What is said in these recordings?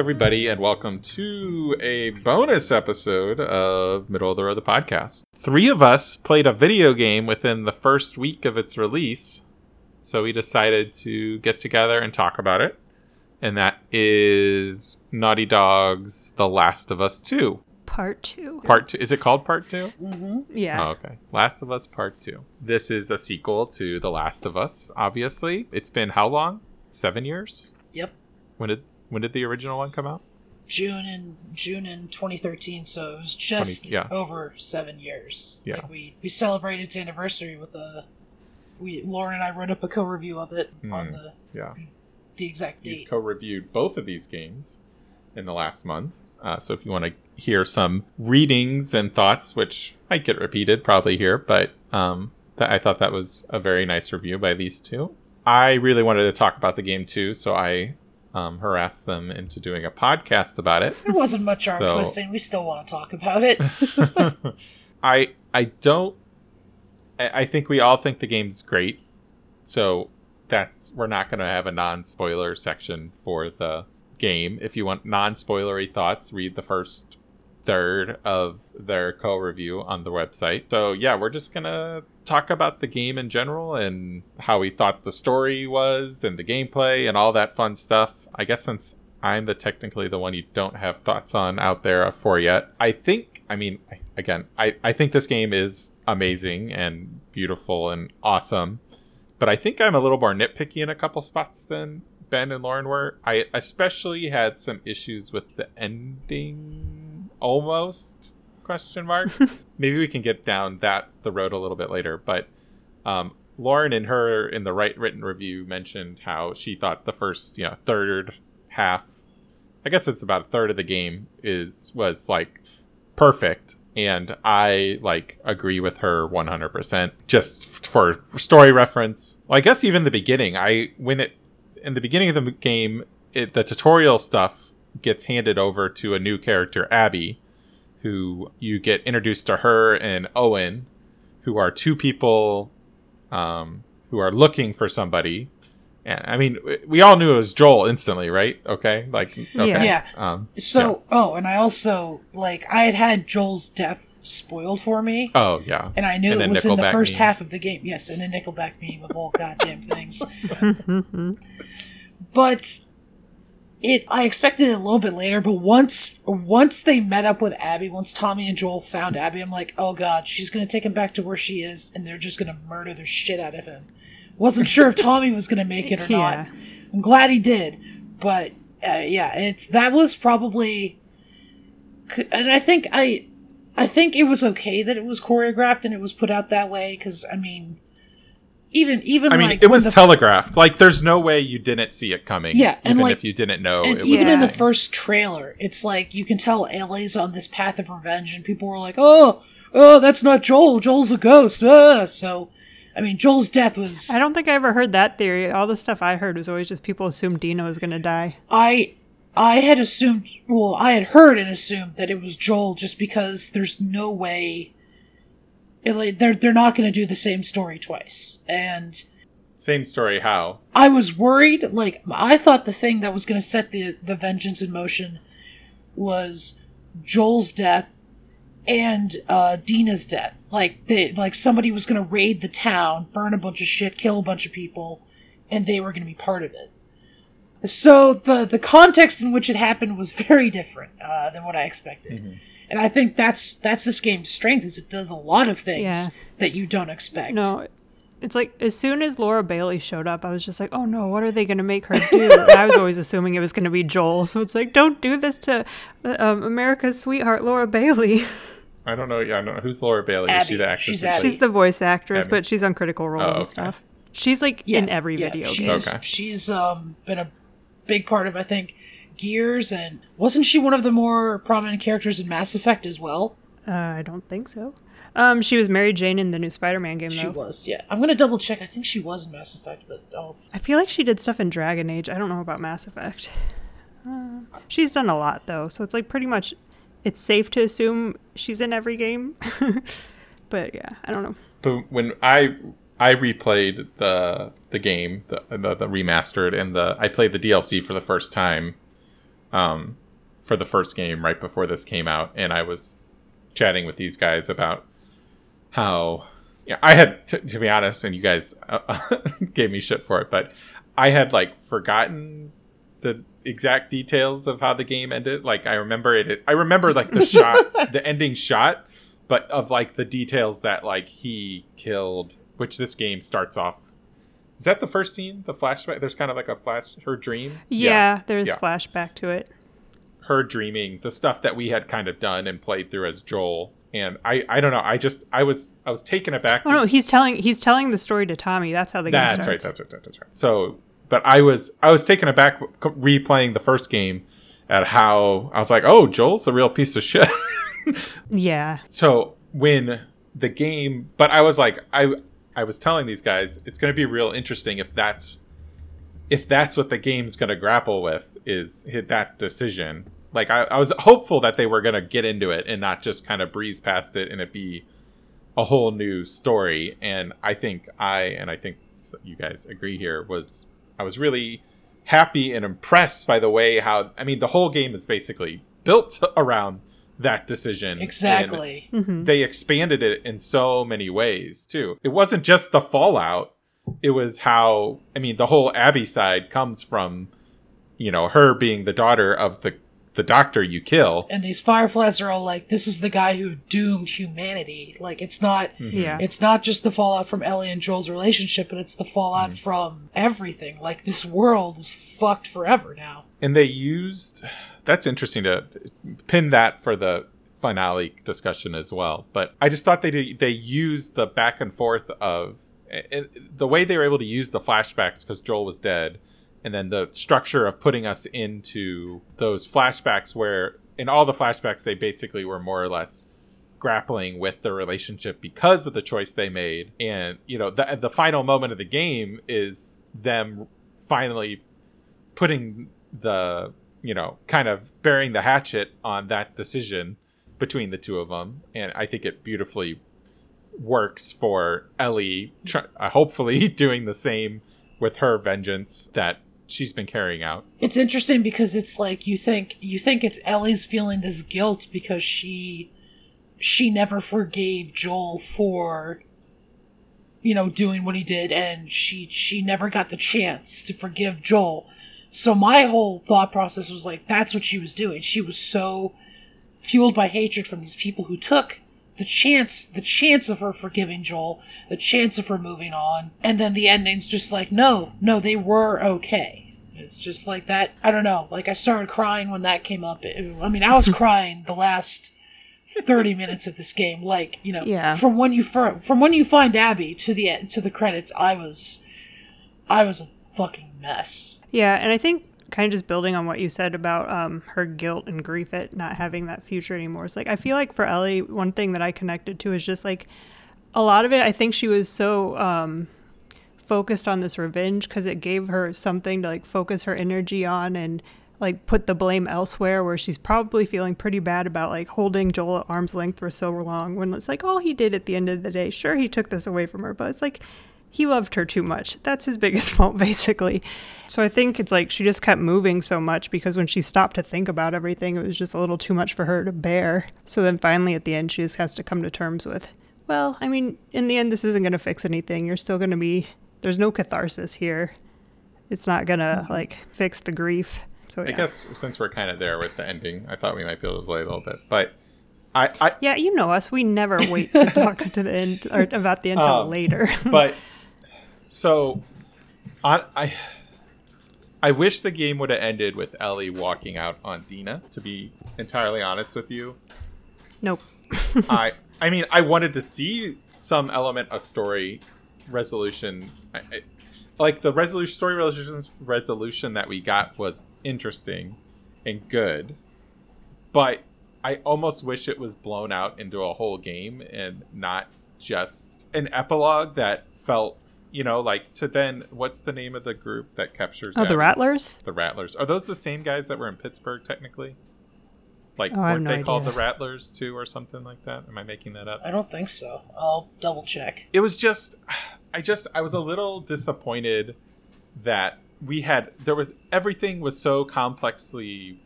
everybody, and welcome to a bonus episode of Middle of the Road, the podcast. Three of us played a video game within the first week of its release, so we decided to get together and talk about it. And that is Naughty Dog's The Last of Us 2. Part two. Part 2. Is it called Part 2? Mm-hmm. yeah. Oh, okay. Last of Us Part 2. This is a sequel to The Last of Us, obviously. It's been how long? Seven years? Yep. When did when did the original one come out? June in June in 2013, so it was just 20 yeah. over seven years. Yeah. Like we we celebrated its anniversary with a we Lauren and I wrote up a co-review of it on Hmm. the Yeah. the exact You've date. co-reviewed both of these games in the last month. Uh, so if you want to hear some readings and thoughts, which might get repeated probably here, but um, th- I thought that was a very nice review by these two. I really wanted to talk about the game too, so I um, harassed them into doing a podcast about it. It wasn't much arm So- twisting. We still want to talk about it. I I don't. I I think we all think the game's great, so that's we're not going to have a non-spoiler section for the game. If you want non-spoilery thoughts, read the first third of their co-review on the website. So yeah, we're just gonna talk about the game in general and how we thought the story was and the gameplay and all that fun stuff. I guess since I'm the technically the one you don't have thoughts on out there for yet. I think, I mean, again, I, I think this game is amazing and beautiful and awesome, but I think I'm a little more nitpicky in a couple spots than Ben and Lauren were. I especially had some issues with the ending, almost question mark. Maybe we can get down that the road a little bit later, but um, Lauren in her in the right written review mentioned how she thought the first you know third half I guess it's about a third of the game is was like perfect and I like agree with her 100% just f- for story reference. Well, I guess even the beginning I when it in the beginning of the game it, the tutorial stuff gets handed over to a new character Abby who you get introduced to her and Owen who are two people um, who are looking for somebody. And I mean, we all knew it was Joel instantly, right? Okay, like okay. Yeah. Yeah. Um, So oh, and I also like I had had Joel's death spoiled for me. oh yeah, And I knew And it a was in the first meme. half of the game. Yes, and a Nickelback meme of all goddamn things. but it I expected it a little bit later, but once once they met up with Abby, once Tommy and Joel found Abby, I'm like, oh god, she's gonna take him back to where she is, and they're just gonna murder the shit out of him. Wasn't sure if Tommy was gonna make it or Yeah. not. I'm glad he did, but uh, yeah, it's that was probably, and I think I, I think it was okay that it was choreographed and it was put out that way because I mean, even even I mean, like it was the- telegraphed. Like, there's no way you didn't see it coming. Yeah, and, even like- if you didn't know, and it was even in the first trailer, it's like you can tell Ellie's on this path of revenge, and people were like, "Oh, oh, that's not Joel. Joel's a ghost." Ah. So, I mean, Joel's death was. I don't think I ever heard that theory. All the stuff I heard was always just people assumed Dina was going to die. I I had assumed. Well, I had heard and assumed that it was Joel, just because there's no way. It, like, they're they're not going to do the same story twice, and same story. How? I was worried. Like I thought the thing that was going to set the the vengeance in motion was Joel's death and uh, Dina's death. Like they like somebody was going to raid the town, burn a bunch of shit, kill a bunch of people, and they were going to be part of it. So the the context in which it happened was very different uh, than what I expected. And I think that's that's this game's strength is it does a lot of things Yeah. that you don't expect. No, it's like as soon as Laura Bailey showed up, I was just like, oh no, what are they going to make her do? and I was always assuming it was going to be Joel. So it's like, don't do this to uh, um, America's sweetheart, Laura Bailey. I don't know. Yeah, I don't know. Who's Laura Bailey? Is she the actress? She's Abby. She's the voice actress, Abby. but she's on Critical Role Oh, and stuff. She's like in every video game. she's, Okay. She's um been a big part of I think Gears and wasn't she one of the more prominent characters in Mass Effect as well? Uh, I don't think so. Um, she was Mary Jane in the new Spider-Man game, She was, yeah. I'm gonna double check. I think she was in Mass Effect, but oh, I feel like she did stuff in Dragon Age. I don't know about Mass Effect. Uh, she's done a lot though, so it's like pretty much it's safe to assume she's in every game. but yeah, I don't know. But when I I replayed the the game, the, the the remastered, and the I played the DLC for the first time, um, for the first game right before this came out, and I was chatting with these guys about how yeah I had t- to be honest, and you guys uh, gave me shit for it, but I had like forgotten the exact details of how the game ended. Like I remember it. I remember like the shot, the ending shot, but of like the details that like he killed. Which this game starts off. Is that the first scene? The flashback. There's kind of like a flash. Her dream. Yeah, there's Yeah. flashback to it. Her dreaming. The stuff that we had kind of done and played through as Joel. And I, I don't know. I just, I was, I was taken aback. Oh no, he's telling he's telling the story to Tommy. That's how the game That's starts. right. That's right. That's right. So, but I was I was taken aback replaying the first game at how I was like, oh, Joel's a real piece of shit. Yeah, so when the game, but I was like, I I was telling these guys it's going to be real interesting if that's if that's what the game's going to grapple with is hit that decision. Like I, I was hopeful that they were going to get into it and not just kind of breeze past it and it be a whole new story. And I think I and I think you guys agree here was I was really happy and impressed by the way how I mean the whole game is basically built around that decision. And exactly. Mm-hmm. they expanded it in so many ways too. It wasn't just the fallout. It was how I mean the whole Abby side comes from you know her being the daughter of the the doctor you kill. And these fireflies are all like, "This is the guy who doomed humanity." Like it's not. Mm-hmm. yeah. It's not just the fallout from Ellie and Joel's relationship, but it's the fallout mm-hmm. from everything. Like this world is fucked forever now. And they used that's interesting to pin that for the finale discussion as well. But I just thought they did, they used the back and forth of and the way they were able to use the flashbacks because Joel was dead, and then the structure of putting us into those flashbacks where in all the flashbacks they basically were more or less grappling with the relationship because of the choice they made and you know the, the final moment of the game is them finally putting the you know kind of bearing the hatchet on that decision between the two of them. And i think it beautifully works for ellie tr- uh, hopefully doing the same with her vengeance that she's been carrying out. It's interesting because it's like you think you think it's Ellie's feeling this guilt because she she never forgave Joel for you know doing what he did. And she she never got the chance to forgive Joel. So my whole thought process was like that's what she was doing. She was so fueled by hatred from these people who took the chance the chance of her forgiving Joel, the chance of her moving on, and then the ending's just like no, no, they were okay. It's just like that. I don't know. Like I started crying when that came up. It- I mean, I was crying the last thirty minutes of this game. Like you know, Yeah. from when you fir- from when you find Abby to the to the credits, I was, I was a fucking mess. Yeah, and I think kind of just building on what you said about um, her guilt and grief at not having that future anymore. It's like I feel like for Ellie, one thing that I connected to is just like a lot of it. I think she was so um, focused on this revenge because it gave her something to like focus her energy on and like put the blame elsewhere where she's probably feeling pretty bad about like holding Joel at arm's length for so long when it's like all he did at the end of the day sure he took this away from her but it's like he loved her too much. That's his biggest fault basically. So I think it's like she just kept moving so much because when she stopped to think about everything it was just a little too much for her to bear. So then finally at the end she just has to come to terms with well I mean in the end this isn't going to fix anything. You're still going to be there's no catharsis here. It's not gonna like fix the grief. So i guess since we're kind of there with the ending i thought we might be able to play a little bit but i i yeah, you know us. We never wait to talk to the end or about the end until Um, later. but so I, I I wish the game would have ended with Ellie walking out on Dina. To be entirely honest with you, nope. I I mean I wanted to see some element of story resolution. I, I, like the resolution story resolution resolution that we got was interesting and good, but I almost wish it was blown out into a whole game and not just an epilogue that felt, you know, like to then what's the name of the group that captures Oh, the Rattlers? The Rattlers. Are those the same guys that were in Pittsburgh technically? Like Oh, weren't no they called the Rattlers too or something like that? Am I making that up? I don't think so. I'll double check. it was just i just i was a little disappointed that we had there was everything was so complexly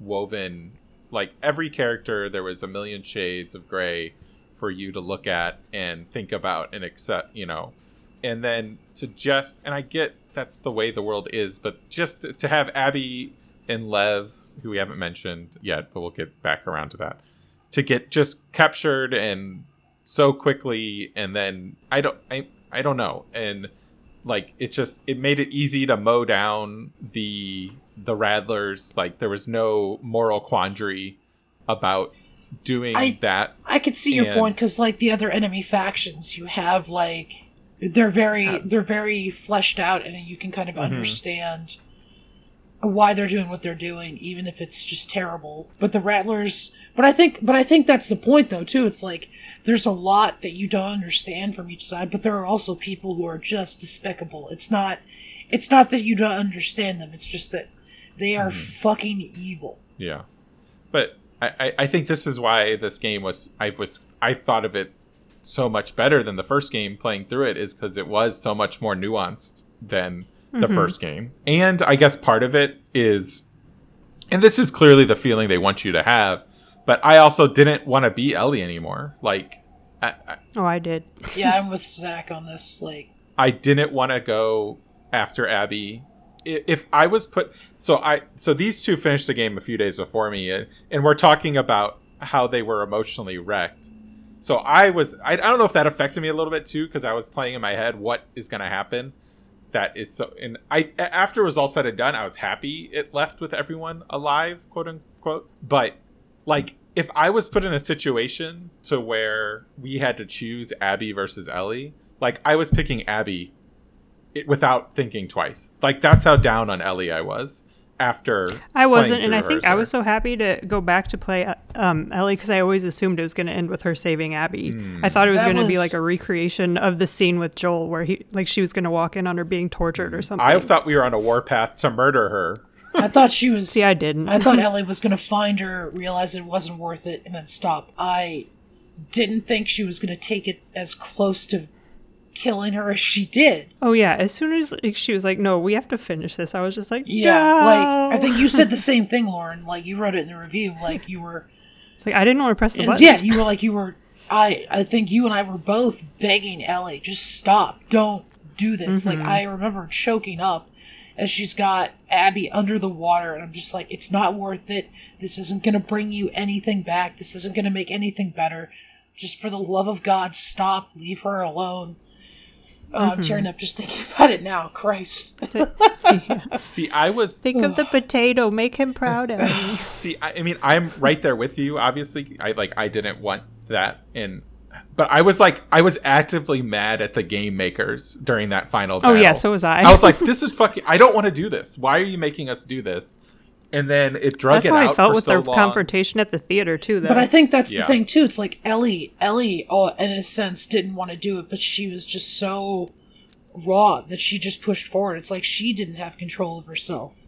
woven like every character there was a million shades of gray for you to look at and think about and accept you know and then to just and i get that's the way the world is but just to have abby and lev who we haven't mentioned yet but we'll get back around to that to get just captured and so quickly and then i don't i i don't know. And like it just it made it easy to mow down the the Rattlers. Like there was no moral quandary about doing I- that. I could see your point because, like the other enemy factions, you have like they're very they're very fleshed out, and you can kind of Mhm. understand why they're doing what they're doing, even if it's just terrible. But the Rattlers, but I think, but I think that's the point, though. Too, it's like there's a lot that you don't understand from each side, but there are also people who are just despicable. It's not, it's not that you don't understand them. It's just that they are fucking evil. Yeah, but I, I I think this is why this game was I was I thought of it so much better than the first game playing through it is because it was so much more nuanced than the mm-hmm. first game, and I guess part of it is, and this is clearly the feeling they want you to have, but I also didn't want to be Ellie anymore. Like, I, I, Oh, I did. Yeah, I'm with Zach on this. Like, I didn't want to go after Abby. If I was put, so I, so these two finished the game a few days before me, and, and we're talking about how they were emotionally wrecked. So I was, I, I don't know if that affected me a little bit too, because I was playing in my head what is going to happen. That is so, and I after it was all said and done, I was happy it left with everyone alive, quote unquote. But like, if I was put in a situation to where we had to choose Abby versus Ellie, like I was picking Abby it, without thinking twice. Like that's how down on Ellie I was after. I wasn't, and I think I was so happy to go back to play uh, um, Ellie because I always assumed it was going to end with her saving Abby. Hmm. I thought it was going to be like a recreation of the scene with Joel where he, like, she was going to walk in on her being tortured or something. I thought we were on a warpath to murder her. I thought she was. See, I didn't. I thought Ellie was going to find her, realize it wasn't worth it, and then stop. I didn't think she was going to take it as close to killing her as she did. oh yeah, as soon as like, she was like, "No, we have to finish this," I was just like, Yeah, "No." like I think you said the same thing, Lauren. Like you wrote it in the review. Like you were, It's like I didn't want to press the buttons. yeah, you were like you were. I I think you and I were both begging Ellie, just stop, don't do this. Like mm-hmm. I remember choking up as she's got Abby under the water, and I'm just like, it's not worth it. This isn't gonna bring you anything back. This isn't gonna make anything better. Just for the love of God, stop. Leave her alone. Oh, I'm tearing mm-hmm. up just thinking about it now. Christ. See, I was Think of the potato. Make him proud of me. See, I, I mean, I'm right there with you. Obviously, I like I didn't want that, and but I was like, I was actively mad at the game makers during that final. Oh Battle. yeah, so was I. I was like, this is fucking. I don't want to do this. Why are you making us do this? And then it drug That's it how out I felt for with so their long. confrontation at the theater too. Though. But I think that's Yeah. the thing too. It's like Ellie, Ellie, oh, in a sense, didn't want to do it, but she was just so raw that she just pushed forward. It's like she didn't have control of herself.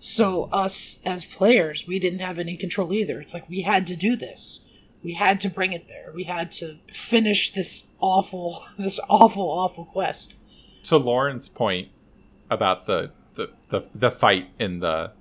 So us as players, we didn't have any control either. It's like we had to do this. We had to bring it there. We had to finish this awful, this awful, awful quest. to Lauren's point about the, the the the fight in the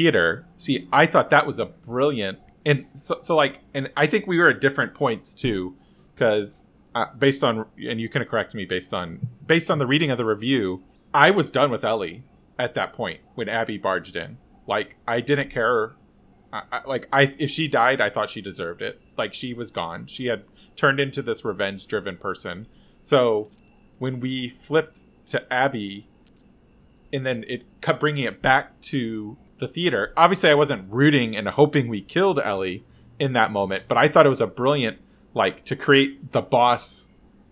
theater. See, I thought that was a brilliant and so, so like and I think we were at different points too because uh, based on and you can correct me based on based on the reading of the review, I was done with Ellie at that point when Abby barged in. Like I didn't care I, I, like I if she died, I thought she deserved it. Like she was gone. She had turned into this revenge-driven person. So when we flipped to Abby, and then it kept bringing it back to the theater. Obviously, I wasn't rooting and hoping we killed Ellie in that moment, but I thought it was a brilliant like to create the boss.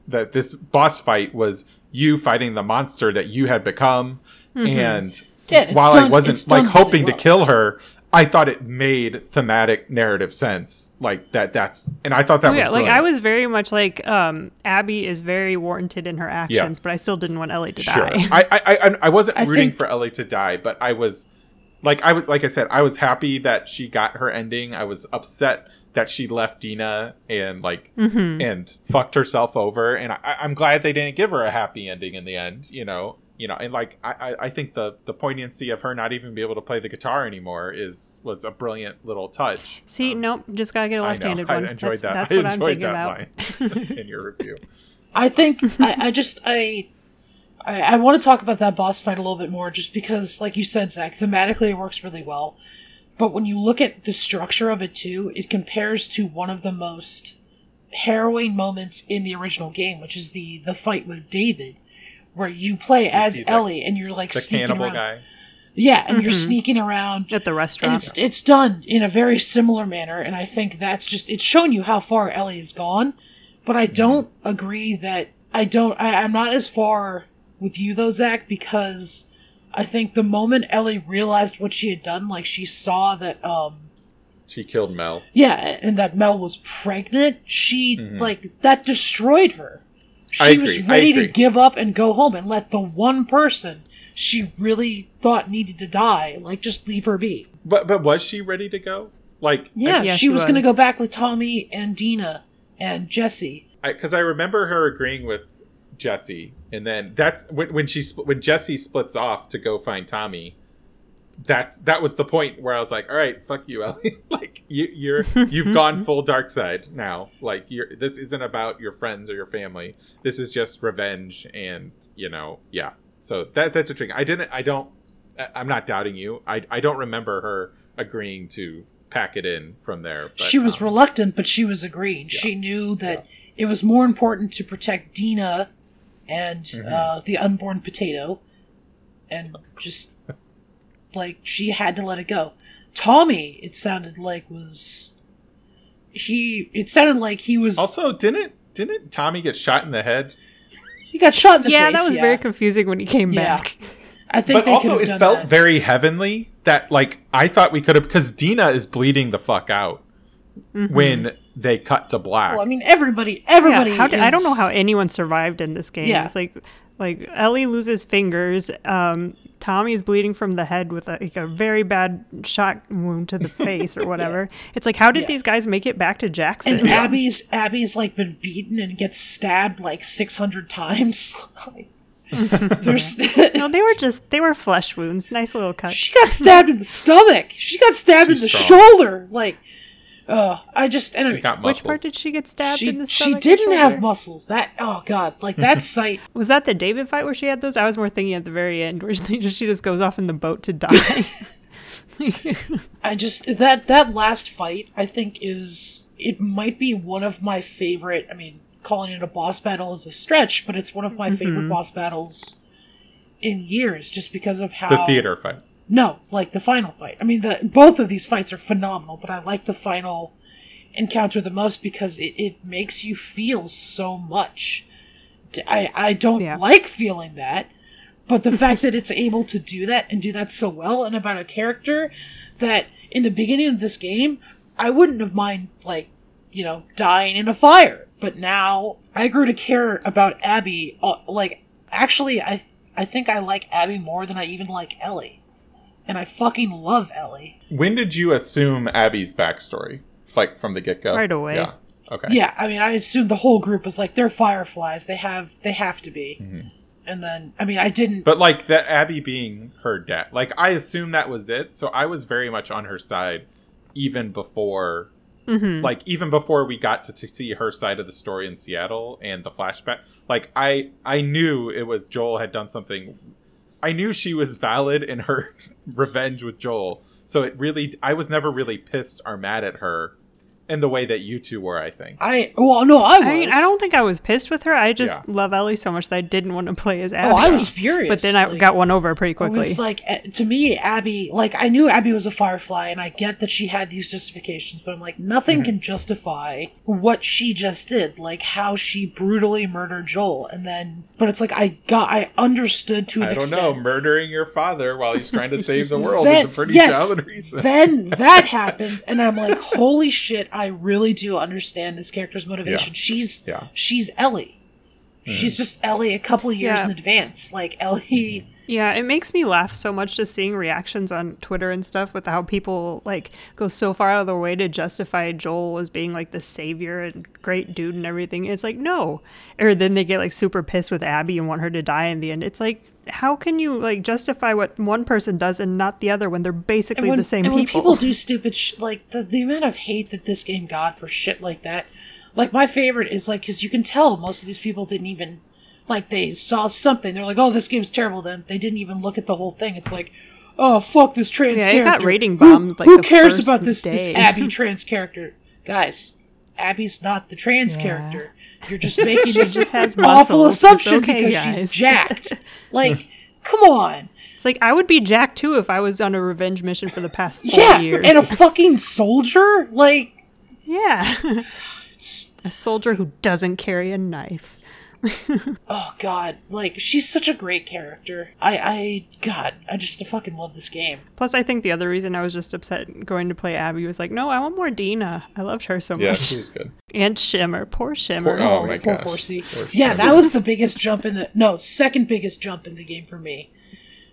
That this boss fight was you fighting the monster that you had become, and Yeah, while I wasn't done like really hoping well. to kill her, I thought it made thematic narrative sense. Like that. That's and I thought that Oh, was yeah, like I was very much like um, Abby is very warranted in her actions, Yes. but I still didn't want Ellie to Sure. die. I, I, I, I wasn't I rooting think- for Ellie to die, but I was like, I was, like I said, I was happy that she got her ending. I was upset that she left Dina and like, Mm-hmm. and fucked herself over. And I, I'm glad they didn't give her a happy ending in the end, you know, you know, and like, I, I- I think the, the poignancy of her not even be able to play the guitar anymore is, was a brilliant little touch. See, Um, nope, just gotta get a left-handed I one. enjoyed that's that. that's I what I'm thinking that about. line in your review. I think I, I just I I, I want to talk about that boss fight a little bit more, just because, like you said, Zach, thematically it works really well. But when you look at the structure of it too, it compares to one of the most harrowing moments in the original game, which is the the fight with David, where you play as the- Ellie and you're like The sneaking cannibal around. guy. Yeah, and you're mm-hmm. sneaking around At the and restaurant. it's it's done in a very similar manner and i think that's just it's shown you how far ellie has gone but i mm-hmm. don't agree that i don't I, i'm not as far with you though zach because i think the moment ellie realized what she had done like she saw that um She killed Mel. yeah and that mel was pregnant she like that destroyed her she was agree, I ready to give up and go home and let the one person she really thought needed to die like just leave her be But but was she ready to go? Like yeah, Yeah, she, she was, going to go back with Tommy and Dina and Jesse. because I, remember her agreeing with Jesse, and then that's when when she when Jesse splits off to go find Tommy. That's that was the point where I was like, all right, fuck you, Ellie. like you you're you've gone full dark side now. Like you're this isn't about your friends or your family. This is just revenge, and you know, yeah. So that that's a trick. I didn't. I don't. I'm not doubting you. I I don't remember her agreeing to pack it in from there. But, she was um, reluctant, but she was agreeing. She knew that it was more important to protect Dina and Mm-hmm. uh, the unborn potato, and just like she had to let it go. Tommy, it sounded like was he. It sounded like he was. Also, didn't didn't Tommy get shot in the head? he got shot in the yeah, face. that was yeah. very confusing when he came Yeah. back. I think But they also, it felt that. very heavenly. That like I thought we could have because Dina is bleeding the fuck out when they cut to black. Well, I mean, everybody, everybody. Yeah, how did, I don't know how anyone survived in this game. Yeah. It's like like Ellie loses fingers. Um, Tommy's bleeding from the head with a, like a very bad shot wound to the face or whatever. It's like how did Yeah. these guys make it back to Jackson? And Abby's Abby's like been beaten and gets stabbed like six hundred times. Like, There's no, they were just they were flesh wounds, nice little cuts. she got stabbed in the stomach. She got stabbed She's in the strong. shoulder. Like, uh, I just and she got Which part did she get stabbed she in the she stomach? and didn't have muscles. That oh god, like that sight. Was that the David fight where she had those? I was more thinking at the very end where she just, she just goes off in the boat to die. I just that that last fight I think is it might be one of my favorite. I mean, calling it a boss battle is a stretch, but it's one of my favorite boss battles in years, just because of how the theater fight. No, like the final fight. I mean, the both of these fights are phenomenal, but I like the final encounter the most because it, it makes you feel so much. I, I don't Yeah. like feeling that, but the fact that it's able to do that and do that so well and about a character that in the beginning of this game I wouldn't have mind like you know dying in a fire, but now I grew to care about Abby. Uh, like actually, I I think I like Abby more than I even like Ellie, and I fucking love Ellie. When did you assume Abby's backstory? Like from the get go? Right away. Yeah. Okay. Yeah, I mean, I assumed the whole group was like they're fireflies. They have they have to be. And then I mean, I didn't. But like that Abby being her dad, like I assumed that was it. So I was very much on her side, even before, Mhm. like even before we got to, to see her side of the story in Seattle and the flashback. Like I I knew it was Joel had done something. I knew she was valid in her revenge with Joel. So it really, I was never really pissed or mad at her in the way that you two were. I think. I well, no, I was. I mean, I don't think I was pissed with her. I just Yeah. love Ellie so much that I didn't want to play as Abby. Oh, I was furious. But then I like- got one over pretty It quickly. was like eh, to me, Abby. Like I knew Abby was a Firefly, and I get that she had these justifications, but I'm like, nothing Mm-hmm. can justify what she just did, like how she brutally murdered Joel, and then. But it's like I got, I understood to an I don't extent. know. Murdering your father while he's trying to save the world Then- is a pretty yes, valid reason. Then that happened, and I'm like, holy shit! I really do understand this character's motivation. Yeah. She's Yeah. she's Ellie. She's mm-hmm. just Ellie a couple years Yeah. in advance. Like Ellie, mm-hmm. Yeah, it makes me laugh so much just seeing reactions on Twitter and stuff with how people like go so far out of their way to justify Joel as being like the savior and great dude and everything. It's like no, or then they get like super pissed with Abby and want her to die in the end. It's like how can you like justify what one person does and not the other when they're basically when, the same and when people? people do stupid sh- like the, the amount of hate that this game got for shit like that like my favorite is like because you can tell most of these people didn't even like they saw something. They're like oh this game's terrible then they didn't even look at the whole thing. It's like oh fuck this trans Yeah, it got character rating Who- bombed, like, who the cares first about this this abby trans character? Guys abby's not the trans Yeah. character you're just making this just has awful muscles. Assumption okay, because guys. she's jacked like come on It's like I would be Jack too if I was on a revenge mission for the past four yeah years. and a fucking soldier like yeah, a soldier who doesn't carry a knife. Oh God, like she's such a great character. I, I, God, I just fucking love this game. Plus, I think the other reason I was just upset going to play Abby was like, no, I want more Dina. I loved her so yeah, much. she was good. And Shimmer, poor Shimmer. Poor- Oh my poor gosh. Horsey. Poor Yeah, that was the biggest jump in the no second biggest jump in the game for me.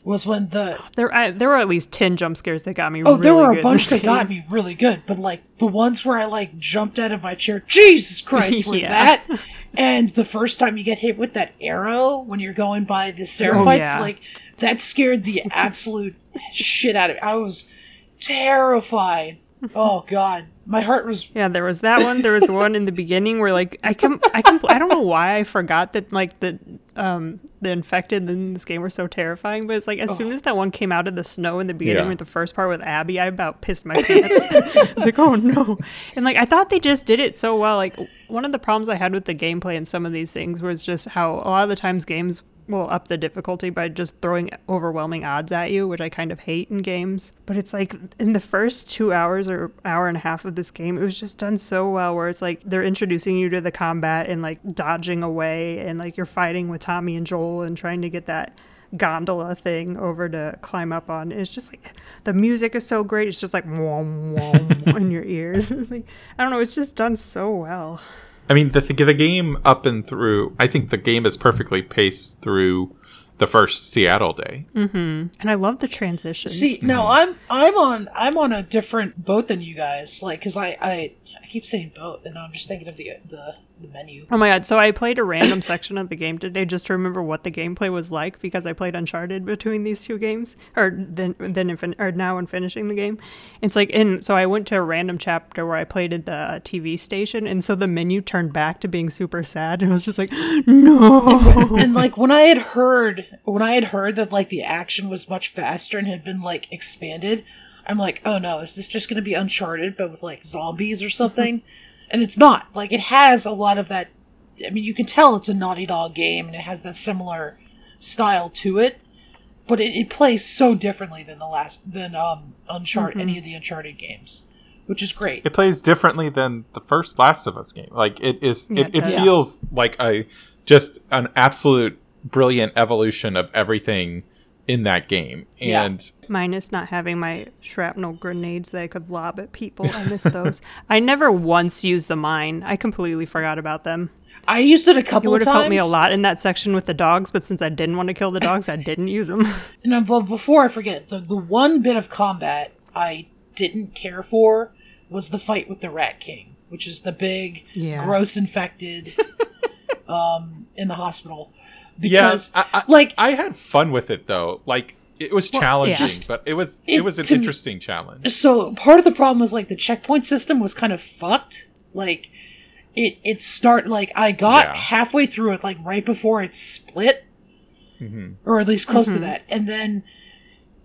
Was when the There, I, there were at least ten jump scares that got me. Really. Oh there were a bunch that got me really good, but like the ones where I like jumped out of my chair, Jesus Christ, were Yeah. that. And the first time you get hit with that arrow when you're going by the Seraphites, Oh, yeah. like that scared the absolute shit out of me. I was terrified. Oh God, my heart was Yeah, there was that one. There was one in the beginning where like I can I can I don't know why I forgot that like the um the infected in this game were so terrifying, but it's like as soon as that one came out of the snow in the beginning Yeah. with the first part with Abby, I about pissed my pants. I was like, oh no. And like I thought they just did it so well. Like one of the problems I had with the gameplay and some of these things was just how a lot of the times games will up the difficulty by just throwing overwhelming odds at you, which I kind of hate in games. But it's like in the first two hours or hour and a half of this game, it was just done so well where it's like they're introducing you to the combat and like dodging away and like you're fighting with Tommy and Joel and trying to get that gondola thing over to climb up on. It's just like the music is so great. It's just like wom, wom, in your ears. It's like I don't know. It's just done so well. I mean, the the game up and through. I think the game is perfectly paced through the first Seattle day. Mm-hmm. And I love the transition. See, no, mm-hmm. I'm I'm on I'm on a different boat than you guys. Like, cause I I, I keep saying boat, and I'm just thinking of the the, the menu. Oh my god! So I played a random section of the game today just to remember what the gameplay was like because I played Uncharted between these two games, or then then in fin- or now in finishing the game. It's like and so I went to a random chapter where I played at the TV station, and so the menu turned back to being super sad, and I was just like, no. and like when I had heard when I had heard that like the action was much faster and had been like expanded, I'm like, oh no, is this just gonna be Uncharted but with like zombies or something? and it's not. Like it has a lot of that. I mean, you can tell it's a Naughty Dog game and it has that similar style to it, but it, it plays so differently than the last than um Uncharted any of the Uncharted games, which is great. It plays differently than the first Last of Us game. Like it is, Yeah, it, it it does. feels like a just an absolute brilliant evolution of everything in that game. Yeah. And Minus not having my shrapnel grenades that I could lob at people. I miss those. I never once used the mine. I completely forgot about them. I used it a couple. Of times. It would have helped me a lot in that section with the dogs, but since I didn't want to kill the dogs, I didn't use them. No, but before I forget, the the one bit of combat I didn't care for was the fight with the Rat King, which is the big, Yeah. gross infected, um, in the hospital. Yeah, Because I, I, like I had fun with it though. Like it was challenging, Just- but it was it- it, was an to me- interesting challenge. so part of the problem was like the checkpoint system was kind of fucked. Like it it start like I got Yeah. halfway through it like right before it split, hmm or at least close to that, and then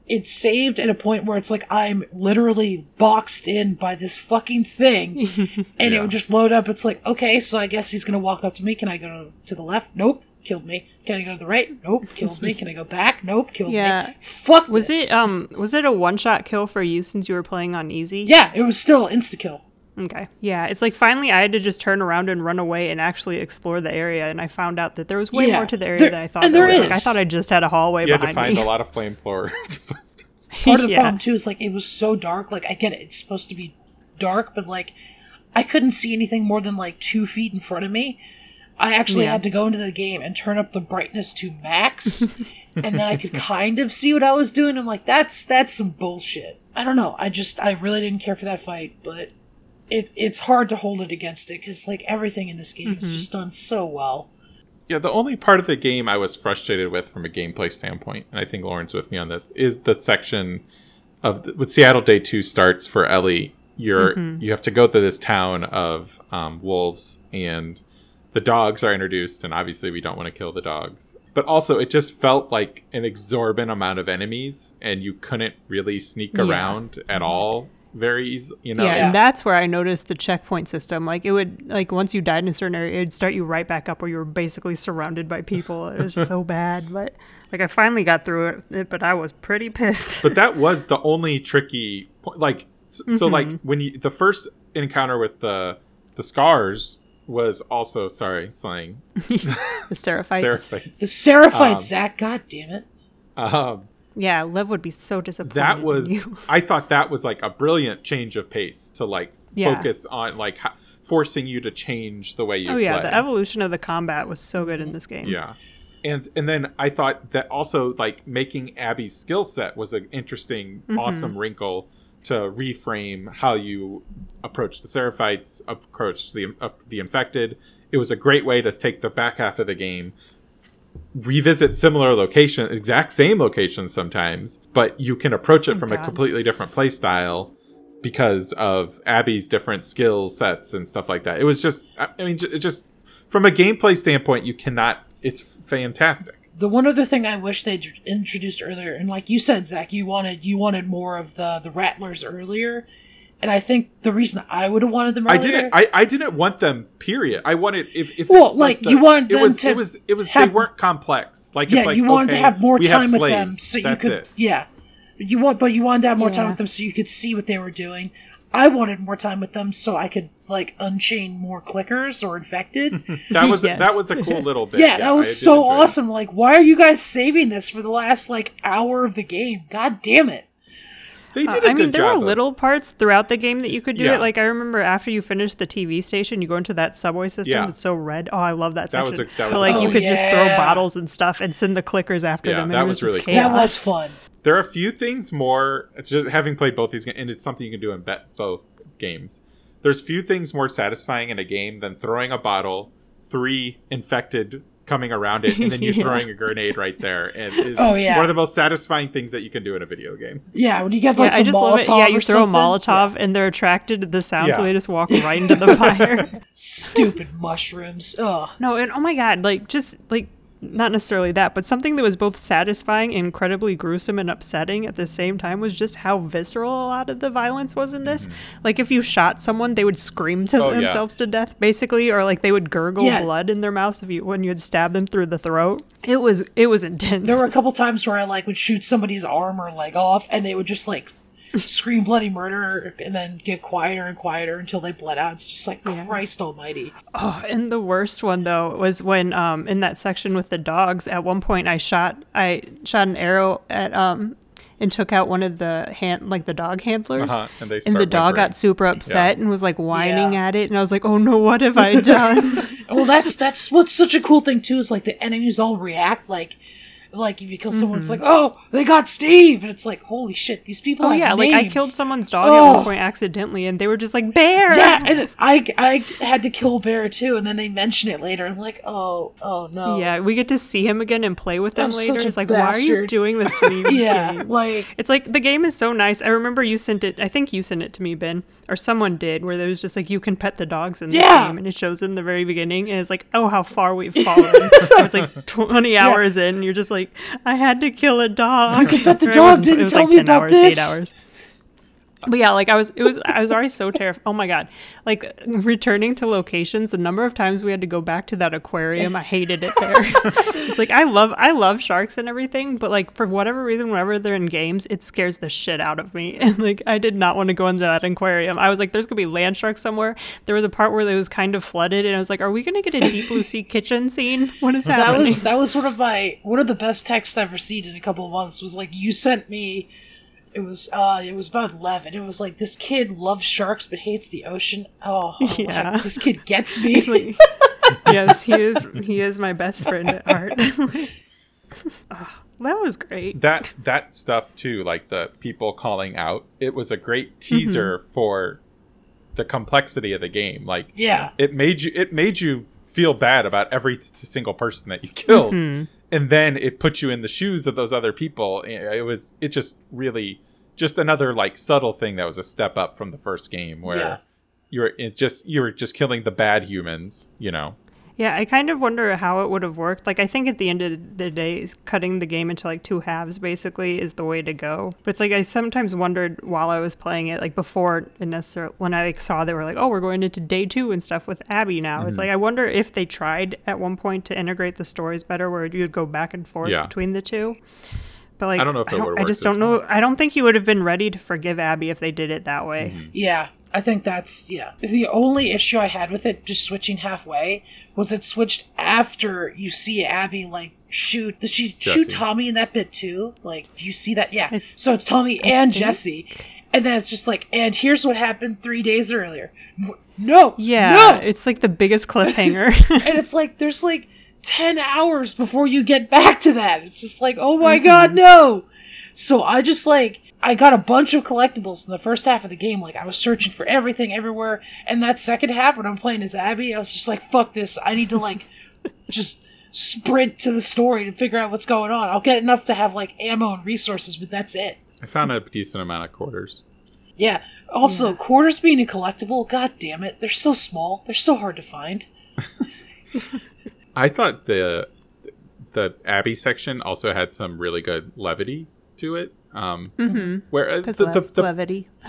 it's saved at a point where it's like I'm literally boxed in by this fucking thing, and it would just load up. It's like, okay, so I guess he's gonna walk up to me. Can I go to, to the left? Nope, killed me. Can I go to the right? Nope, killed me. Can I go back? Nope, killed Yeah. me. Fuck. Was this. it um was it a one shot kill for you since you were playing on easy? Yeah, it was still insta kill. Okay. Yeah, it's like finally I had to just turn around and run away and actually explore the area, and I found out that there was way Yeah, more to the area there- than I thought. and there there was. Like, I thought I just had a hallway You had to find me. a lot of flame floor. Part of the Yeah. problem too is like it was so dark. Like I get it, it's supposed to be dark, but like I couldn't see anything more than like two feet in front of me. I actually Yeah. had to go into the game and turn up the brightness to max, and then I could kind of see what I was doing. I'm like, that's that's some bullshit. I don't know. I just I really didn't care for that fight, but it's it's hard to hold it against it because like everything in this game is just done so well. Yeah, the only part of the game I was frustrated with from a gameplay standpoint, and I think Lauren's with me on this, is the section of the, with Seattle Day Two starts for Ellie. You're you have to go through this town of um, wolves, and the dogs are introduced, and obviously we don't want to kill the dogs. But also, it just felt like an exorbitant amount of enemies, and you couldn't really sneak Yeah. around at all very easy. You know, Yeah, Yeah. and that's where I noticed the checkpoint system. Like it would, like once you died in a certain area, it'd start you right back up where you were basically surrounded by people. It was so bad, but like I finally got through it, but I was pretty pissed. but that was the only tricky point like so, so Mm-hmm. like when you the first encounter with the the scars was also sorry slang the Seraphites. seraphites The Seraphites, Um, Zach. God damn it. um Yeah, Lev would be so disappointed. that in was you. i thought that was like a brilliant change of pace to like Yeah. focus on like ho- forcing you to change the way you Oh yeah, play. the evolution of the combat was so good in this game. Yeah. And and then I thought that also like making Abby's skill set was an interesting, Mm-hmm. awesome wrinkle to reframe how you approach the Seraphites, approach the uh, the infected. It was a great way to take the back half of the game, revisit similar location, exact same locations sometimes, but you can approach it Oh, from a completely different play style because of Abby's different skill sets and stuff like that. It was just, I mean, it just from a gameplay standpoint, you cannot. It's fantastic. The one other thing I wish they'd introduced earlier, and like you said, Zach, you wanted you wanted more of the the rattlers earlier, and I think the reason I would have wanted them I didn't. I, I didn't want them. Period. I wanted if if Well, like, you wanted it them was to it was it was have- they weren't complex. Like yeah, it's like, you wanted okay, to have more we have time with them slaves. so you That's could, it. yeah, you want, but you wanted to have more time with them so you could see what they were doing. I wanted more time with them so I could like unchain more clickers or infected. That was Yes. that was a cool little bit. yeah, that was did so enjoy it. awesome. Like, why are you guys saving this for the last like hour of the game? God damn it! They did. Uh, did a I mean, good there were of- little parts throughout the game that you could do Yeah. it. Like I remember after you finish the TV station, you go into that subway system Yeah. that's so red. Oh, I love that That section. was a- that was But, like fun you one. could just throw bottles and stuff and send the clickers after Yeah, them. And that it was was, really just cool. That was fun. There are a few things more. Just having played both these, games, and it's something you can do in bet both games. There's few things more satisfying in a game than throwing a bottle, three infected coming around it, and then you Yeah. throwing a grenade right there. And it's Oh, yeah. one of the most satisfying things that you can do in a video game. Yeah, when you get Yeah, like I the just Molotov love it. Yeah, you or throw a something. Molotov and they're attracted to the sound, so they just walk right into the fire. Stupid mushrooms. Ugh. No, and oh my god, like just like not necessarily that, but something that was both satisfying incredibly gruesome and upsetting at the same time was just how visceral a lot of the violence was in this. Like if you shot someone, they would scream to Mm-hmm. Oh, yeah. themselves to death, basically, or like they would gurgle Yeah. blood in their mouths if you when you would stab them through the throat. It was it was intense. There were a couple times where I like would shoot somebody's arm or leg off, and they would just like scream bloody murder, and then get quieter and quieter until they bled out. It's just like Christ Almighty. Oh, and the worst one though was when um in that section with the dogs. At one point, I shot I shot an arrow at um and took out one of the hand like the dog handlers. Uh-huh, and they and the dog whimpering. got super upset and was like whining Yeah. at it, and I was like, "Oh no, what have I done?" Well, that's that's what's such a cool thing too is like the enemies all react like. Like if you kill someone, it's mm-hmm. like, oh, they got Steve, and it's like, holy shit, these people. oh yeah, like I killed someone's dog at Oh. one point accidentally, and they were just like bear. Yeah, and I I had to kill Bear too, and then they mention it later. I'm like, oh, oh no. Yeah, we get to see him again and play with him I'm later. It's like, why are you doing this to me? yeah, games? like It's like the game is so nice. I remember you sent it. I think you sent it to me, Ben, or someone did, where there was just like you can pet the dogs in this Yeah. game, and it shows in the very beginning, and it's like, oh, how far we've fallen. it's like twenty hours in, you're just like, like, I had to kill a dog. I bet the dog was- didn't tell like me about hours, this. But yeah, like I was, it was, I was already so terrified. Oh my god! Like returning to locations, the number of times we had to go back to that aquarium, I hated it there. it's like I love, I love sharks and everything, but like for whatever reason, whenever they're in games, it scares the shit out of me. And like I did not want to go into that aquarium. I was like, there's gonna be land sharks somewhere. There was a part where it was kind of flooded, and I was like, are we gonna get a deep blue sea kitchen scene? What is happening? That was that was one of my one of the best texts I've received in a couple of months. Was like you sent me. It was uh it was about Lev, and it was like this kid loves sharks but hates the ocean. Oh, I'm like, this kid gets me. like, yes, he is. He is my best friend at heart. Ah, that was great. that that stuff too, like the people calling out, it was a great teaser for the complexity of the game. Like yeah, it made you it made you feel bad about every single person that you killed and then it put you in the shoes of those other people it was it just really just another like subtle thing that was a step up from the first game where Yeah. you're it just you were just killing the bad humans you know Yeah, I kind of wonder how it would have worked. Like, I think at the end of the day, cutting the game into like two halves basically is the way to go. But it's like I sometimes wondered while I was playing it, like before it necessarily when I like, saw they were like, oh, we're going into day two and stuff with Abby now. Mm-hmm. It's like I wonder if they tried at one point to integrate the stories better, where you'd go back and forth Yeah. between the two. But like, I don't know if it would've I just don't as know. I don't think you would have been ready to forgive Abby if they did it that way. Mm-hmm. yeah. I think that's yeah. The only issue I had with it just switching halfway was it switched after you see Abby like shoot. Does she Jesse. shoot Tommy in that bit too? Like, do you see that? Yeah. So it's Tommy and think- Jesse, and then it's just like, and here's what happened three days earlier. No, Yeah, no, it's like the biggest cliffhanger. and it's like there's like 10 hours before you get back to that it's just like oh my Mm-hmm. god no so i just like i got a bunch of collectibles in the first half of the game. Like i was searching for everything everywhere. And that second half when i'm playing as abby i was just like fuck this. I need to like just sprint to the story to figure out what's going on. I'll get enough to have like ammo and resources but that's it. I found a decent amount of quarters. Yeah. Also quarters being a collectible god damn it. They're so small. They're so hard to find. I thought the the Abby section also had some really good levity to it um where uh, Because the, the, the, levity.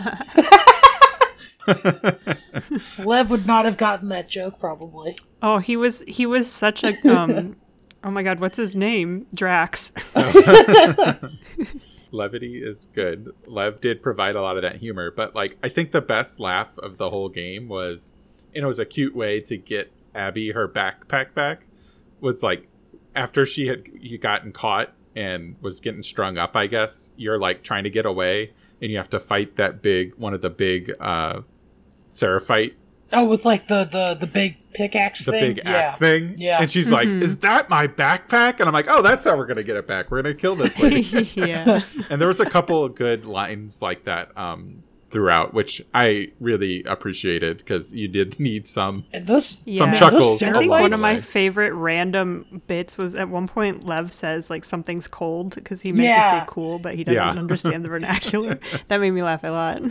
lev would not have gotten that joke probably Oh, he was he was such a um oh my god, what's his name? Drax. levity is good. Lev did provide a lot of that humor, but like I think the best laugh of the whole game was, and it was a cute way to get Abby her backpack back. Was like after she had gotten caught and was getting strung up. I guess you're like trying to get away, and you have to fight that big one of the big uh Seraphite, Oh, with like the the the big pickaxe the thing. big yeah. axe thing. Yeah. and she's like, "Is that my backpack?" And I'm like, "Oh, that's how we're gonna get it back. We're gonna kill this lady." yeah. and there was a couple of good lines like that um, throughout, which I really appreciated because you did need some. And those Yeah. Some Those chuckles. I think one of my favorite random bits was at one point Lev says like something's cold because he meant to Yeah. say cool, but he doesn't Yeah. understand the vernacular. that made me laugh a lot.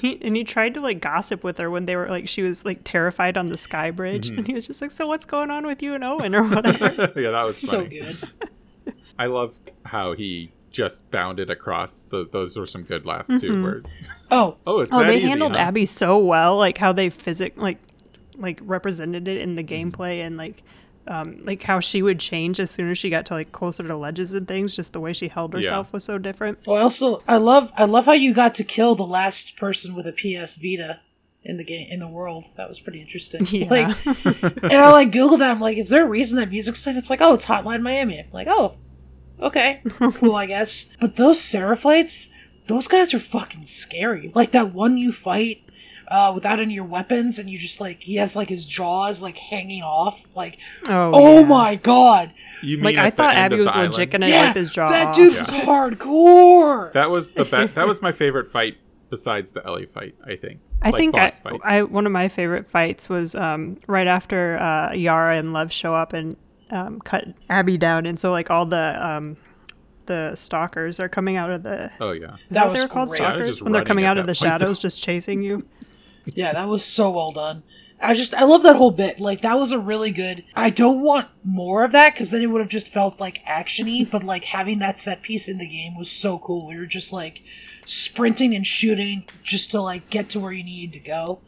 He, and he tried to like gossip with her when they were like she was like terrified on the sky bridge, Mm-hmm. and he was just like, "So what's going on with you and Owen or whatever?" yeah, that was so good. I loved how he just bounded across. The, those were some good laughs too. Where Oh, oh, it's oh, they easy, handled huh? Abby so well, like how they physic like like represented it in the gameplay and like um, like how she would change as soon as she got to like closer to ledges and things. Just the way she held herself was so different. well, also I love I love how you got to kill the last person with a PS Vita in the game in the world. That was pretty interesting. Yeah. Like, and I like Googled that. I'm like, is there a reason that music's playing? It's like, oh, it's Hotline Miami. I'm like, oh, okay, cool, I guess. But those Seraphites, those guys are fucking scary. Like that one you fight. Uh, without any of your weapons, and you just like he has like his jaws like hanging off, like Oh, oh yeah. my god, You mean Like I thought Abby was the legit island? gonna yeah, rip his jaw that off. dude was hardcore. That was the best. that was my favorite fight besides the Ellie fight. I think. I Like, think I. I one of my favorite fights was um, right after uh, Yara and Lev show up and um, cut Abby down, and so like all the um, the stalkers are coming out of the. Oh yeah. Is That that, was they were called great. Yeah, stalkers just when they're coming out of the point, shadows, just chasing you. Yeah, that was so well done. I just I love that whole bit. Like that was a really good. I don't want more of that because then it would have just felt like actiony. but like having that set piece in the game was so cool. We were just like sprinting and shooting just to like get to where you need to go.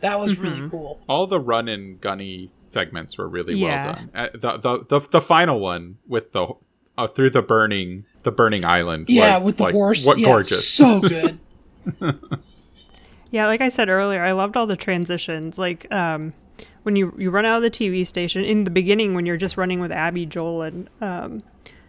That was really cool. All the run and gunny segments were really Yeah. well done. Uh, the, the the the final one with the uh, through the burning the burning island. Yeah, was, with the like, horse. What yeah, gorgeous! so good. Yeah, like I said earlier, I loved all the transitions. Like um, when you you run out of the TV station in the beginning, when you're just running with Abby, Joel, and um,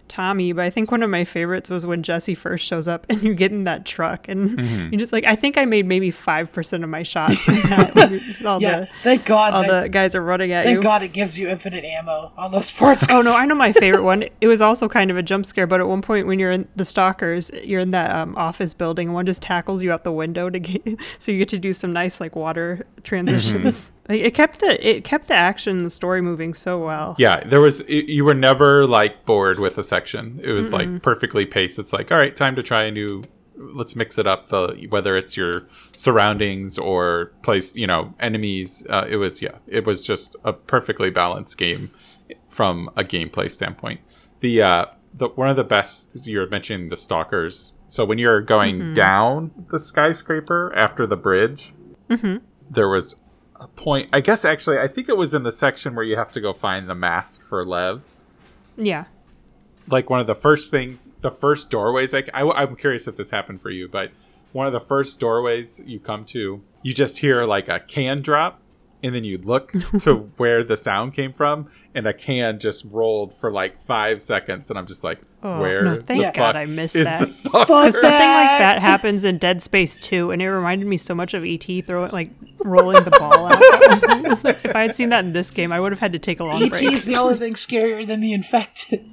Tommy. But I think one of my favorites was when Jesse first shows up and you get in that truck and Mm-hmm. you just like I think I made maybe five percent of my shots. That. all Yeah, the thank God. all that- the guys are running at thank you. God it gives you infinite ammo on those parts. Oh no, I know my favorite one. It was also kind of a jump scare, but at one point when you're in the stalkers, you're in that um, office building, and one just tackles you out the window to get, so you get to do some nice like water transitions. Like, it kept the it kept the action and the story moving so well. Yeah, there was y- you were never like bored with a section. It was like perfectly paced. It's like, all right, time to try a new let's mix it up the whether it's your surroundings or place, you know, enemies. Uh, it was yeah, it was just a perfectly balanced game from a gameplay standpoint. The uh the one of the best you're mentioning the stalkers. So when you're going down the skyscraper after the bridge, there was a point. I guess actually, I think it was in the section where you have to go find the mask for Lev. Yeah. Like one of the first things, the first doorways. Like I, am curious if this happened for you, but one of the first doorways you come to, you just hear like a can drop, and then you look to where the sound came from, and a can just rolled for like five seconds, and I'm just like, Oh, where no, the thank fuck God I missed is that. the stalker? Because something like that. that happens in Dead Space 2, and it reminded me so much of ET throwing like rolling the ball out. Like, if I had seen that in this game, I would have had to take a long ET break. is the only thing scarier than the infected.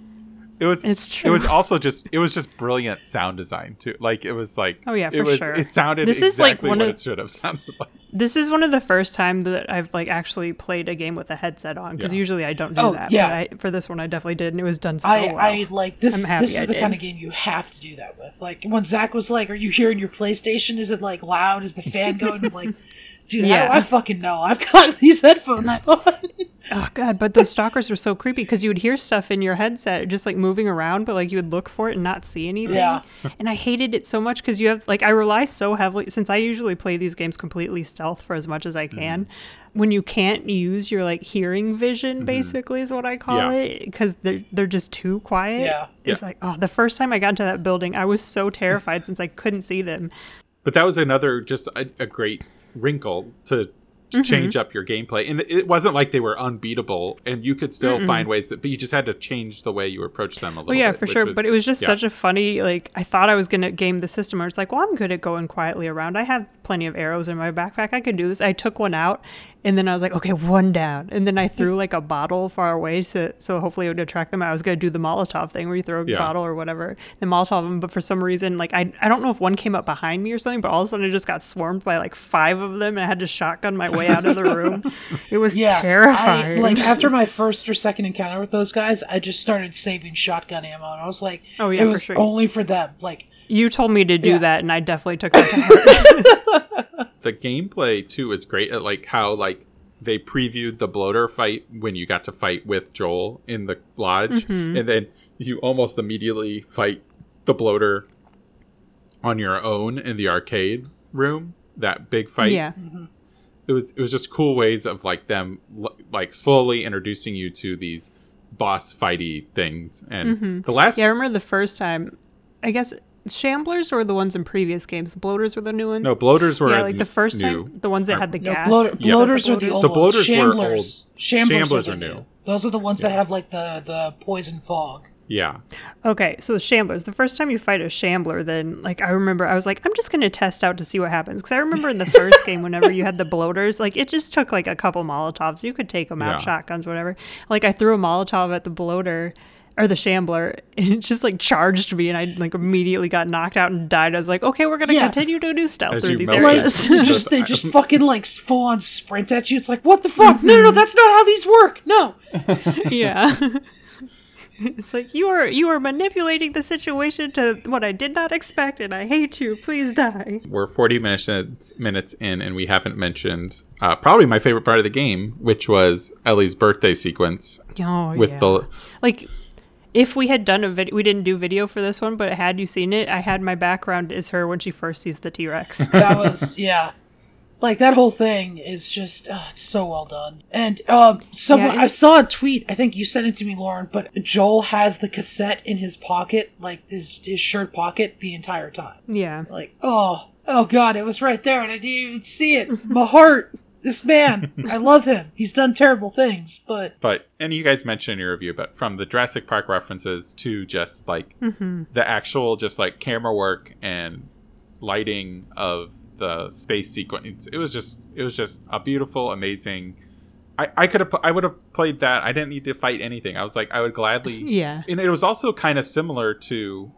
It was. It's true. It was also just. It was just brilliant sound design too. Like it was like. Oh, yeah, it for was, sure. It sounded This is, like, exactly one what of- it should have sounded like. This is one of the first time that I've like actually played a game with a headset on because Yeah. usually I don't do Oh, that. yeah. But I, for this one, I definitely did, and it was done so I, well. I like this. I'm happy This is I the did. kind of game you have to do that with. Like when Zach was like, "Are you hearing your PlayStation? Is it like loud? Is the fan going?" Like, dude, how Yeah. do I fucking know? I've got these headphones on. oh god, but those stalkers were so creepy because you would hear stuff in your headset just like moving around, but like you would look for it and not see anything. Yeah. And I hated it so much because you have like I rely so heavily since I usually play these games completely stealth for as much as I can. Mm-hmm. When you can't use your like hearing vision, mm-hmm. basically is what I call Yeah. it, because they're they're just too quiet. Yeah. It's Yeah. like oh, the first time I got into that building, I was so terrified since I couldn't see them. But that was another just a, a great wrinkle to, to Mm-hmm. change up your gameplay. And it wasn't like they were unbeatable, and you could still find ways that, but you just had to change the way you approach them a little. Oh yeah, bit, for sure. but it was just yeah. such a funny like I thought I was gonna game the system. I it's like, well, I'm good at going quietly around. I have plenty of arrows in my backpack. I can do this. I took one out, and then I was like, okay, one down, and then I threw like a bottle far away to so hopefully it would attract them. I was gonna do the Molotov thing where you throw a Yeah. bottle or whatever, the Molotov them. But for some reason, like I I don't know if one came up behind me or something, but all of a sudden I just got swarmed by like five of them, and I had to shotgun my way out of the room. It was Yeah, terrifying. I, like after my first or second encounter with those guys, I just started saving shotgun ammo, and I was like, Oh, yeah, it for was sure. only for them." Like, you told me to do Yeah. that, and I definitely took that to heart. the gameplay too is great at like how like they previewed the bloater fight when you got to fight with Joel in the lodge, Mm-hmm. and then you almost immediately fight the bloater on your own in the arcade room. That big fight. yeah. it was it was just cool ways of like them l- like slowly introducing you to these boss fighty things and the last Yeah, I remember the first time. I guess Shamblers were the ones in previous games. Bloaters were the new ones. no bloaters were yeah, like the first new. time, the ones that had the no, gas. bloater, Yeah. bloaters are the old The ones. bloaters were Shamblers, old. Shamblers, Shamblers are, are new. new. Those are the ones that have like the the poison fog. yeah Okay, so the Shamblers. The first time you fight a Shambler, then like I remember, I was like, I'm just gonna test out to see what happens because I remember in the first game, whenever you had the bloaters, like it just took like a couple Molotovs. You could take them out, Yeah. shotguns, whatever. Like I threw a Molotov at the bloater. Or the shambler, and it just like charged me, and I like immediately got knocked out and died. I was like, "Okay, we're gonna Yeah. continue to do stealth As through these melted. Like areas." you just they just fucking like full on sprint at you. It's like what the fuck? No, no, no, that's not how these work. No. yeah, It's like you are you are manipulating the situation to what I did not expect, and I hate you. Please die. We're 40 minutes minutes in, and we haven't mentioned uh, probably my favorite part of the game, which was Ellie's birthday sequence Oh, with yeah. the like if we had done a video we didn't do video for this one but had you seen it i had my background is her when she first sees the t-rex. That was yeah. Like that whole thing is just oh, it's so well done. And um someone Yeah, i saw a tweet i think you sent it to me lauren but joel has the cassette in his pocket like his his shirt pocket the entire time. Yeah. Like oh oh god it was right there and i didn't even see it. My heart this man i love him he's done terrible things but but and you guys mentioned in your review, but from the Jurassic Park references to just like mm-hmm. the actual just like camera work and lighting of the space sequence, it was just it was just a beautiful, amazing. I, I could have I would have played that. I didn't need to fight anything. I was like I would gladly yeah and it was also kind of similar to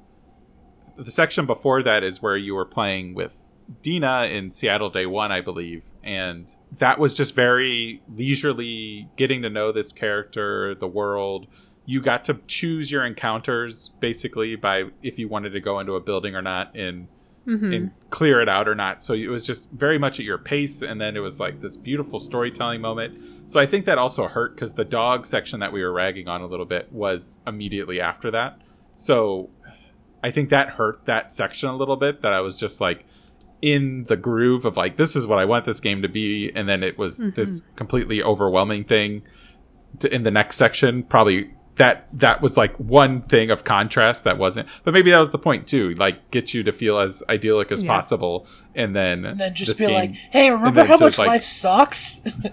the section before that is where you were playing with Dina in Seattle Day One, I believe, and that was just very leisurely getting to know this character, the world. You got to choose your encounters basically by if you wanted to go into a building or not, and mm-hmm. and clear it out or not. So it was just very much at your pace, and then it was like this beautiful storytelling moment. So I think that also hurt because the dog section that we were ragging on a little bit was immediately after that. So I think that hurt that section a little bit. That I was just like in the groove of like this is what I want this game to be, and then it was this mm-hmm. completely overwhelming thing to, in the next section. Probably that that was like one thing of contrast that wasn't, but maybe that was the point too. Like get you to feel as idyllic as Yeah. possible, and then and then just this be game- like hey remember how much like- life sucks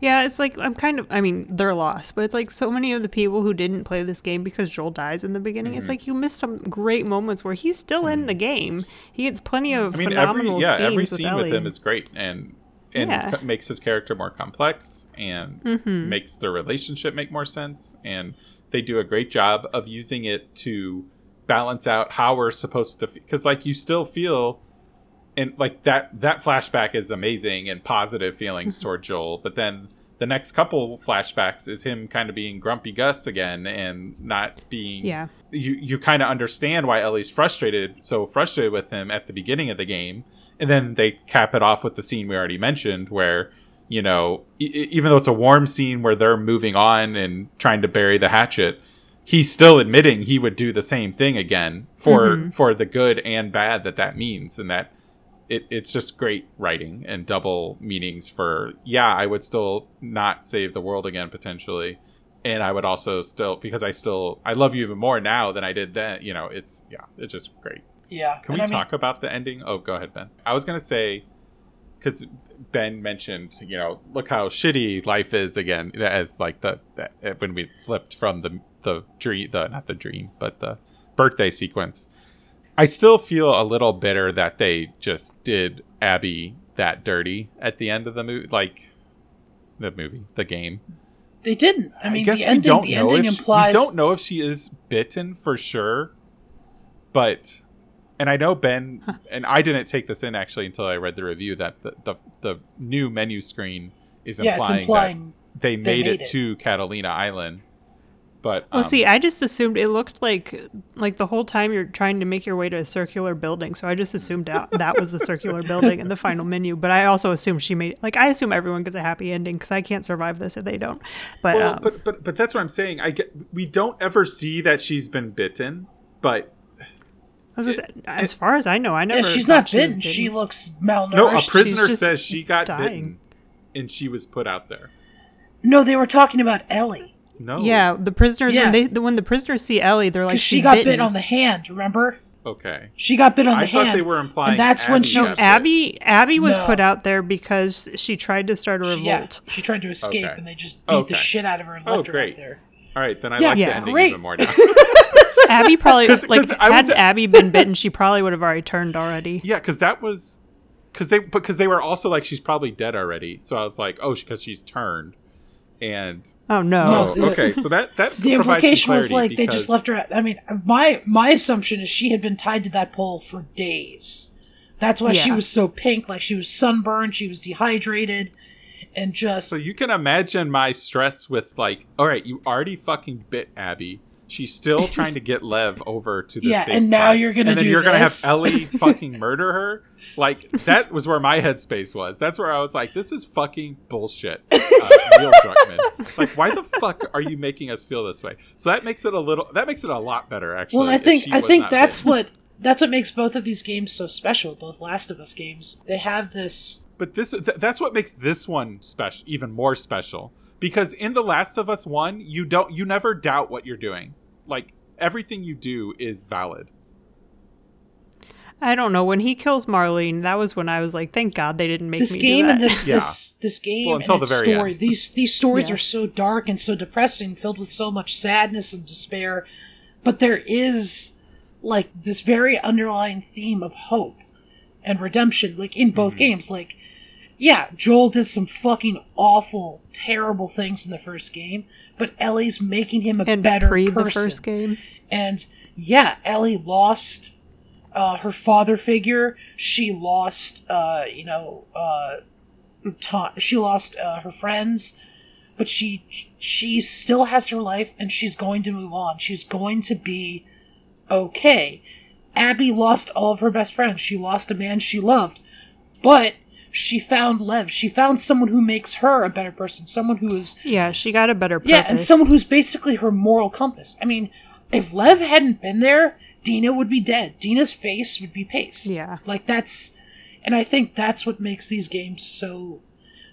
yeah it's like i'm kind of i mean they're lost but it's like so many of the people who didn't play this game because joel dies in the beginning Mm-hmm. it's like you miss some great moments where he's still in the game he gets plenty of I mean, every phenomenal yeah, scenes every with scene Ellie. with him is great, and and Yeah. makes his character more complex, and Mm-hmm. makes their relationship make more sense, and they do a great job of using it to balance out how we're supposed to, because like you still feel, and like that that flashback is amazing and positive feelings Mm-hmm. toward Joel, but then. The next couple flashbacks is him kind of being grumpy Gus again and not being yeah you you kind of understand why Ellie's frustrated, so frustrated with him at the beginning of the game, and then they cap it off with the scene we already mentioned, where you know, e- even though it's a warm scene where they're moving on and trying to bury the hatchet, he's still admitting he would do the same thing again for mm-hmm. for the good and bad that that means, and that it, it's just great writing and double meanings for yeah i would still not save the world again potentially. And i would also still because i still i love you even more now than i did then you know it's yeah it's just great yeah can and we I mean- talk about the ending? Oh go ahead ben. I was gonna say because ben mentioned you know look how shitty life is again as like the, the eh, when we flipped from the the dream the not the dream but the birthday sequence. I still feel a little bitter that they just did Abby that dirty at the end of the movie, like the movie, the game. they didn't. I mean guess the ending the ending she- implies we don't know if she is bitten for sure, but and I know Ben and I didn't take this in actually until I read the review that the the, the new menu screen is yeah implying, it's implying that they made, made it, it. to Catalina Island. But Well, um, see, I just assumed it looked like like the whole time you're trying to make your way to a circular building. So I just assumed that, that was the circular building and the final menu. But I also assumed she made like I assume everyone gets a happy ending because I can't survive this if they don't. But, well, um, but but but that's what I'm saying. I get we don't ever see that she's been bitten, but I was just, as far as I know, I never. yeah she's not she was bitten she looks malnourished no, a prisoner says she got dying. bitten and she was put out there. no they were talking about ellie No. Yeah, the prisoners Yeah. when they the, when the prisoners see Ellie, they're like because she got bitten. bit on the hand remember Okay. she got bit on I the thought hand they were implying and that's when she No. Abby Abby was No. put out there because she tried to start a she, yeah, revolt. she tried to escape Okay. and they just beat Okay. the shit out of her and Oh, left her great. out there All right, then I Yeah, like yeah, the ending great. even more now. Abby probably 'Cause- like 'cause I had was- Abby been bitten, she probably would have already turned already. yeah, because that was because they because they were also like she's probably dead already. So I was like, oh, because she's turned, and Oh no. oh, the- okay, so that that the implication was clarity like they just left her at, i mean my my assumption is she had been tied to that pole for days that's why she was so pink like she was sunburned she was dehydrated and just So you can imagine my stress with like, all right, you already fucking bit Abby. She's still trying to get Lev over to the Yeah, and now you're gonna and then do you're gonna have Ellie fucking murder her. Like that was where my headspace was. That's where I was like, this is fucking bullshit. Uh, Neil Druckmann. Like, why the fuck are you making us feel this way? So that makes it a little. That makes it a lot better, actually. well, I think I think that's what that's what makes both of these games so special. Both Last of Us games, they have this. But this th- that's what makes this one special, even more special. Because in The Last of Us one, you don't you never doubt what you're doing. Like everything you do is valid. I don't know. When he kills Marlene, that was when I was like, thank God they didn't make This me game do and this Yeah. this this game Well, until and the very story. end. These these stories Yeah. are so dark and so depressing, filled with so much sadness and despair. But there is like this very underlying theme of hope and redemption, like in Mm-hmm. both games. Like, yeah, Joel did some fucking awful, terrible things in the first game, but Ellie's making him a and better person. the first game. And yeah, Ellie lost uh, her father figure. She lost, uh, you know, uh, ta- she lost uh, her friends, but she she still has her life, and she's going to move on. She's going to be okay. Abby lost all of her best friends. She lost a man she loved, but she found Lev. She found someone who makes her a better person. Someone who is Yeah, she got a better purpose. yeah, and someone who's basically her moral compass. I mean, if Lev hadn't been there, Dina would be dead. Dina's face would be paste. Yeah. Like that's and I think that's what makes these games so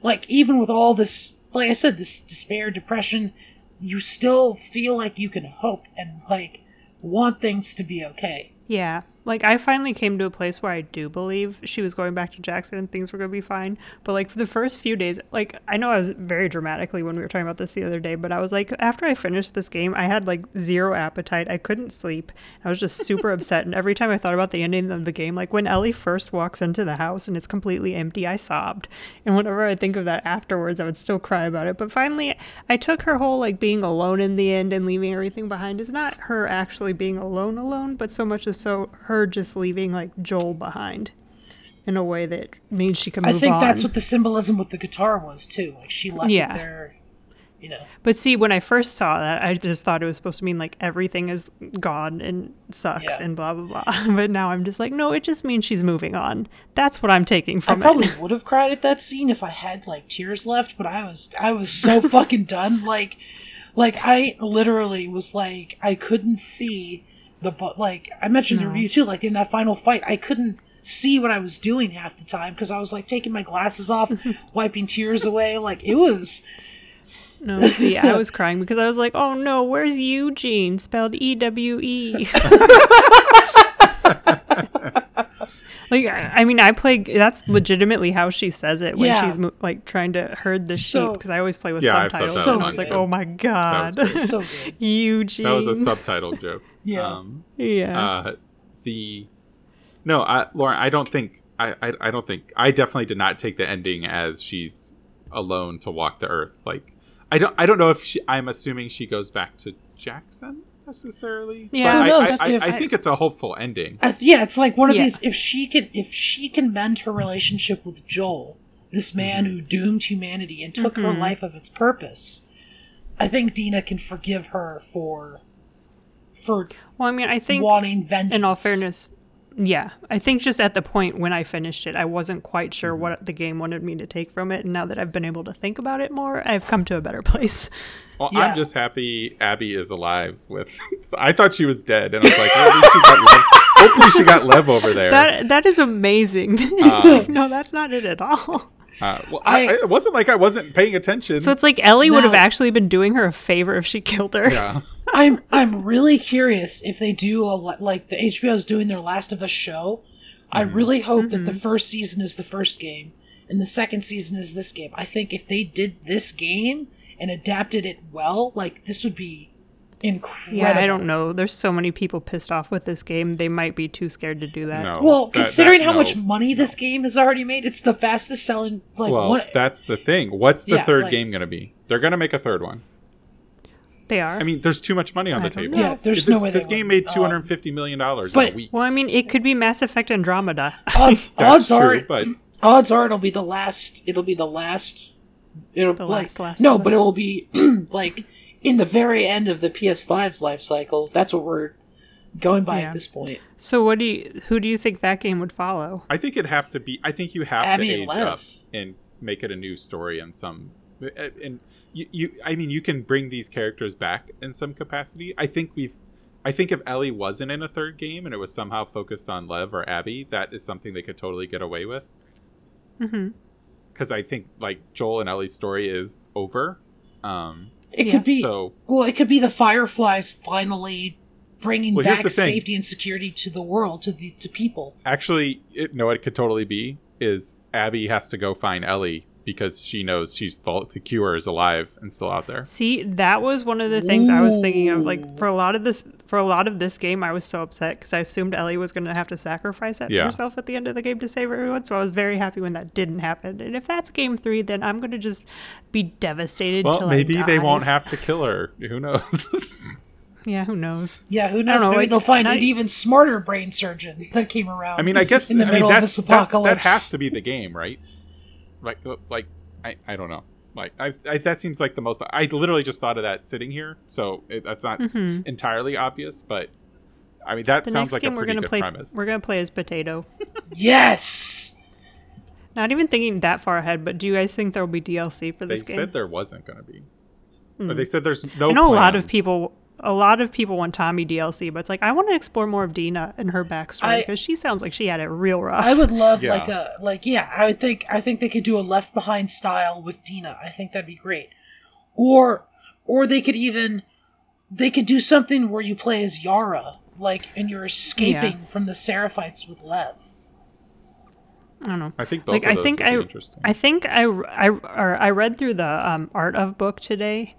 like even with all this like I said, this despair, depression, you still feel like you can hope and like want things to be okay. Yeah. Like I finally came to a place where I do believe she was going back to Jackson and things were going to be fine. But like for the first few days, like I know I was very dramatically when we were talking about this the other day, but I was like after I finished this game, I had like zero appetite. I couldn't sleep. I was just super upset and every time I thought about the ending of the game, like when Ellie first walks into the house and it's completely empty, I sobbed. And whenever I think of that afterwards, I would still cry about it. But finally, I took her whole like being alone in the end and leaving everything behind is not her actually being alone alone, but so much as so her just leaving like Joel behind in a way that means she can I think on. that's what the symbolism with the guitar was too. Like she left Yeah. it there, you know. But see, when I first saw that, I just thought it was supposed to mean like everything is gone and sucks Yeah. and blah blah blah. But now I'm just like, no, it just means she's moving on. That's what I'm taking from it. I probably it. Probably would have cried at that scene if I had like tears left, but I was I was so fucking done. Like, like I literally was like I couldn't see the but like I mentioned in the review too. Like in that final fight, I couldn't see what I was doing half the time because I was like taking my glasses off, wiping tears away. Like it was No, see, I was crying because I was like, oh no, where's Eugene? Spelled E W E. Like, I I mean, I play. That's legitimately how she says it when Yeah. she's mo- like trying to herd the So- sheep. Because I always play with Yeah, subtitles. So, and on it's like, oh my god, great. so good. Eugene. That was a subtitle joke. Yeah. Um, yeah. uh, the no, I, Lauren, I don't think I, I I don't think I definitely did not take the ending as she's alone to walk the earth. Like I don't I don't know if she. I'm assuming she goes back to Jackson necessarily. Yeah. but I, knows? I, I, if- I think it's a hopeful ending. I yeah, it's like one of Yeah. these. If she can, if she can mend her relationship with Joel, this man Mm-hmm. who doomed humanity and took her life of its purpose, I think Dina can forgive her for for well, I mean, I think wanting vengeance. in all fairness, yeah, I think just at the point when I finished it, I wasn't quite sure what the game wanted me to take from it. And now that I've been able to think about it more, I've come to a better place. Well, Yeah. I'm just happy Abby is alive. With I thought she was dead, and I was like, well, at least she got Lev. hopefully she got Lev over there. That that is amazing. Um, no, that's not it at all. Uh, well, I, I- it wasn't like I wasn't paying attention. So it's like Ellie would have actually been doing her a favor if she killed her. yeah. I'm I'm really curious if they do a like the HBO is doing their Last of Us show. I Mm-hmm. really hope that Mm-hmm. the first season is the first game and the second season is this game. I think if they did this game and adapted it well, like this would be incredible. Yeah, I don't know. There's so many people pissed off with this game. They might be too scared to do that. No. Well, that- considering that- how no. much money this game has already made, it's the fastest selling. Like well, what? that's the thing. What's the Yeah, third like- game going to be? They're going to make a third one. They are. I mean, there's too much money on I the table. know. Yeah, there's no way this game wouldn't. made two hundred uh, fifty million dollars but- in a week. well, I mean, it could be Mass Effect Andromeda. odds That's odds are but odds are it'll be the last. It'll be the last It'll The like last Last no, of but it will be like in the very end of the PS5's life cycle. That's what we're going by Yeah. at this point. So what do you who do you think that game would follow? I think it'd have to be. I think you have Abby to and age Lev. up and make it a new story in some. And you, you, I mean, you can bring these characters back in some capacity. I think we've. I think if Ellie wasn't in a third game and it was somehow focused on Lev or Abby, that is something they could totally get away with. hmm Because I think like Joel and Ellie's story is over. Um, It Yeah. could be so well. It could be the Fireflies finally bringing Well, back safety and security to the world, to the to people. actually, it, no, it could totally be is Abby has to go find Ellie because she knows she's the, the cure is alive and still out there. See, that was one of the things I was thinking of. Like for a lot of this, for a lot of this game, I was so upset because I assumed Ellie was going to have to sacrifice it Yeah. herself at the end of the game to save everyone. So I was very happy when that didn't happen. And if that's game three, then I'm going to just be devastated. Well, maybe I they won't have to kill her. Who knows? Yeah, who knows? Yeah, who knows? know, Maybe like, they'll find not- an even smarter brain surgeon that came around. I mean, I guess in the I middle mean, of this apocalypse. that has to be the game, right? Like, uh, like I, I don't know. Like, I, I that seems like the most. I literally just thought of that sitting here, so it, that's not Mhm. entirely obvious, but I mean that The sounds next like a game we're pretty gonna good play, premise. we're gonna play as Potato. Yes. Not even thinking that far ahead, but do you guys think there will be DLC for They this game? They said there wasn't going to be, Hmm. but they said there's no. I know a lot of people. A lot of people want Tommy DLC, but it's like I want to explore more of Dina and her backstory because she sounds like she had it real rough. I would love Yeah. like a like yeah, I would think I think they could do a left behind style with Dina. I think that'd be great. Or or they could even they could do something where you play as Yara, like and you're escaping from the Seraphites with Lev. I don't know. I think both like of I think would be I interesting. I think I I or I read through the um, art of book today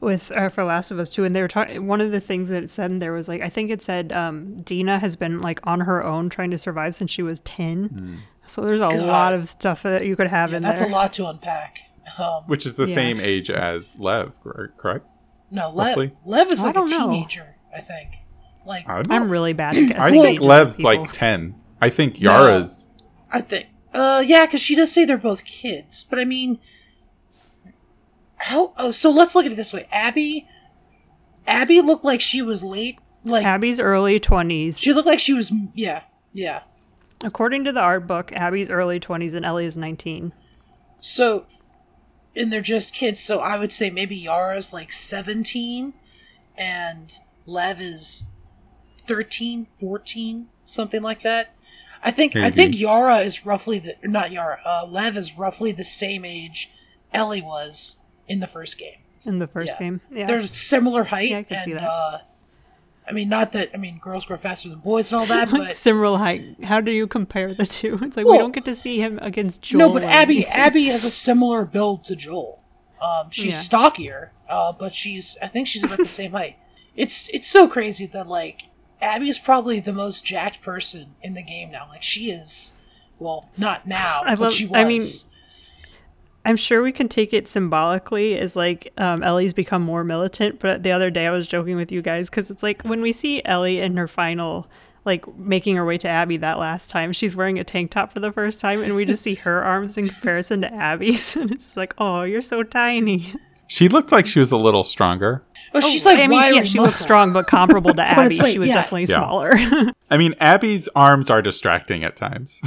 with uh, for Last of Us too, and they were talking. One of the things that it said in there was like I think it said um, Dina has been like on her own trying to survive since she was ten. Hmm. So there's a God. lot of stuff that you could have Yeah, in that's there. That's a lot to unpack. Um, Which is the Yeah. same age as Lev, correct? no, Lev. Lev is like a don't know. teenager. I think. Like I I'm really bad at guessing. I think Lev's like ten. I think Yara's. I think, uh, yeah, because she does say they're both kids. But I mean, how? Oh, so let's look at it this way. Abby, Abby looked like she was late. Like Abby's early twenties. she looked like she was. Yeah, yeah. According to the art book, Abby's early twenties and Ellie is nineteen. So, and they're just kids. So I would say maybe Yara's like seventeen, and Lev is 13, 14, something like that. I think I think Yara is roughly the not Yara. Uh, Lev is roughly the same age Ellie was in the first game. In the first Yeah. game, yeah, They're similar height. Yeah, I can and, see that. Uh, I mean, not that I mean girls grow faster than boys and all that, like but similar height. How do you compare the two? It's like we don't get to see him against Joel. no, but Abby anything. Abby has a similar build to Joel. Um, she's Yeah. stockier, uh, but she's I think she's about the same height. It's it's so crazy that like Abby is probably the most jacked person in the game now. Like she is, well, not now, I but love- she was. I mean, I'm sure we can take it symbolically as like um, Ellie's become more militant. But the other day I was joking with you guys because it's like when we see Ellie in her final, like making her way to Abby that last time, she's wearing a tank top for the first time, and we just see her arms in comparison to Abby's, and it's like, oh, you're so tiny. She looked like she was a little stronger. oh, she's like I mean, wiry yeah, she was muscle. strong, but comparable to Abby, like, she was yeah. definitely Yeah. smaller. I mean, Abby's arms are distracting at times.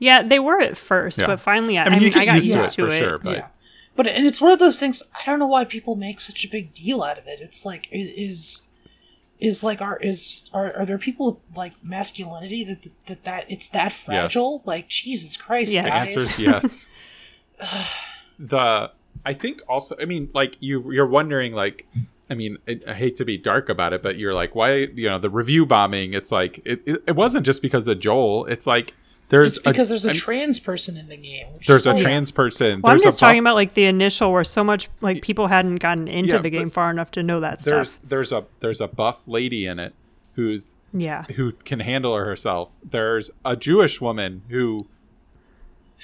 Yeah, they were at first, Yeah. but finally, I, I mean, you I got used used, to it to for it. sure, but yeah, but and it's one of those things. I don't know why people make such a big deal out of it. It's like is is like our is are, are there people with like masculinity that that that it's that fragile? Like Jesus Christ, Yes. the guys. answer yes. the I think also, I mean, like you you're wondering, like, I mean, I, I hate to be dark about it, but you're like, why, you know, the review bombing? It's like it, it, it wasn't just because of Joel. It's like there's It's because a, there's a I'm- trans person in the game. There's a like- trans person. Well, I'm there's just a buff- talking about like the initial where so much like people hadn't gotten into Yeah, the game far enough to know that there's stuff. there's a there's a buff lady in it who's Yeah. who can handle herself. There's a Jewish woman who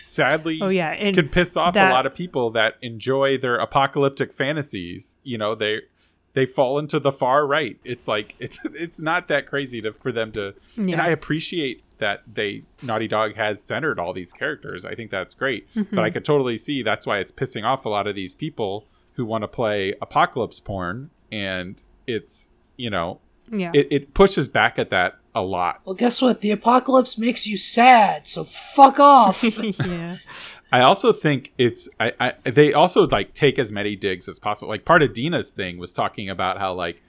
sadly Oh yeah, and can piss off that- a lot of people that enjoy their apocalyptic fantasies. You know, they they fall into the far right. It's like it's it's not that crazy to for them to. And I appreciate that they Naughty Dog has centered all these characters. I think that's great. Mm-hmm. But I could totally see that's why it's pissing off a lot of these people who want to play apocalypse porn, and it's you know Yeah. it, it pushes back at that a lot. Well, guess what? The apocalypse makes you sad, so fuck off. yeah. I also think it's I, I they also like take as many digs as possible. Like part of Dina's thing was talking about how like,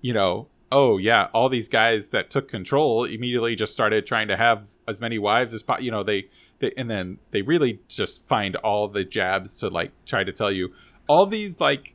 you know, oh yeah, all these guys that took control immediately just started trying to have as many wives as possible. You know, they, they and then they really just find all the jabs to like try to tell you all these like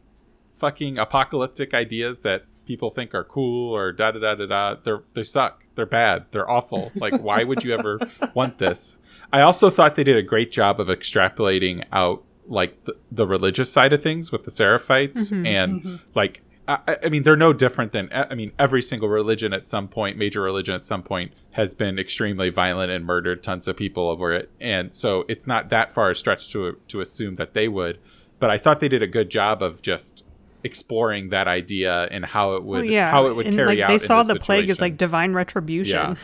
fucking apocalyptic ideas that people think are cool or da da da da da. They're they suck. They're bad. They're awful. Like why would you ever want this? I also thought they did a great job of extrapolating out like the, the religious side of things with the Seraphites mm-hmm. and mm-hmm. like I, I- mean they're no different than I mean every single religion at some point major religion at some point has been extremely violent and murdered tons of people over it and so it's not that far a stretch to to assume that they would but I thought they did a good job of just exploring that idea and how it oh, would Well, yeah. how it would and, carry like, out They saw the plague as like divine retribution. Yeah.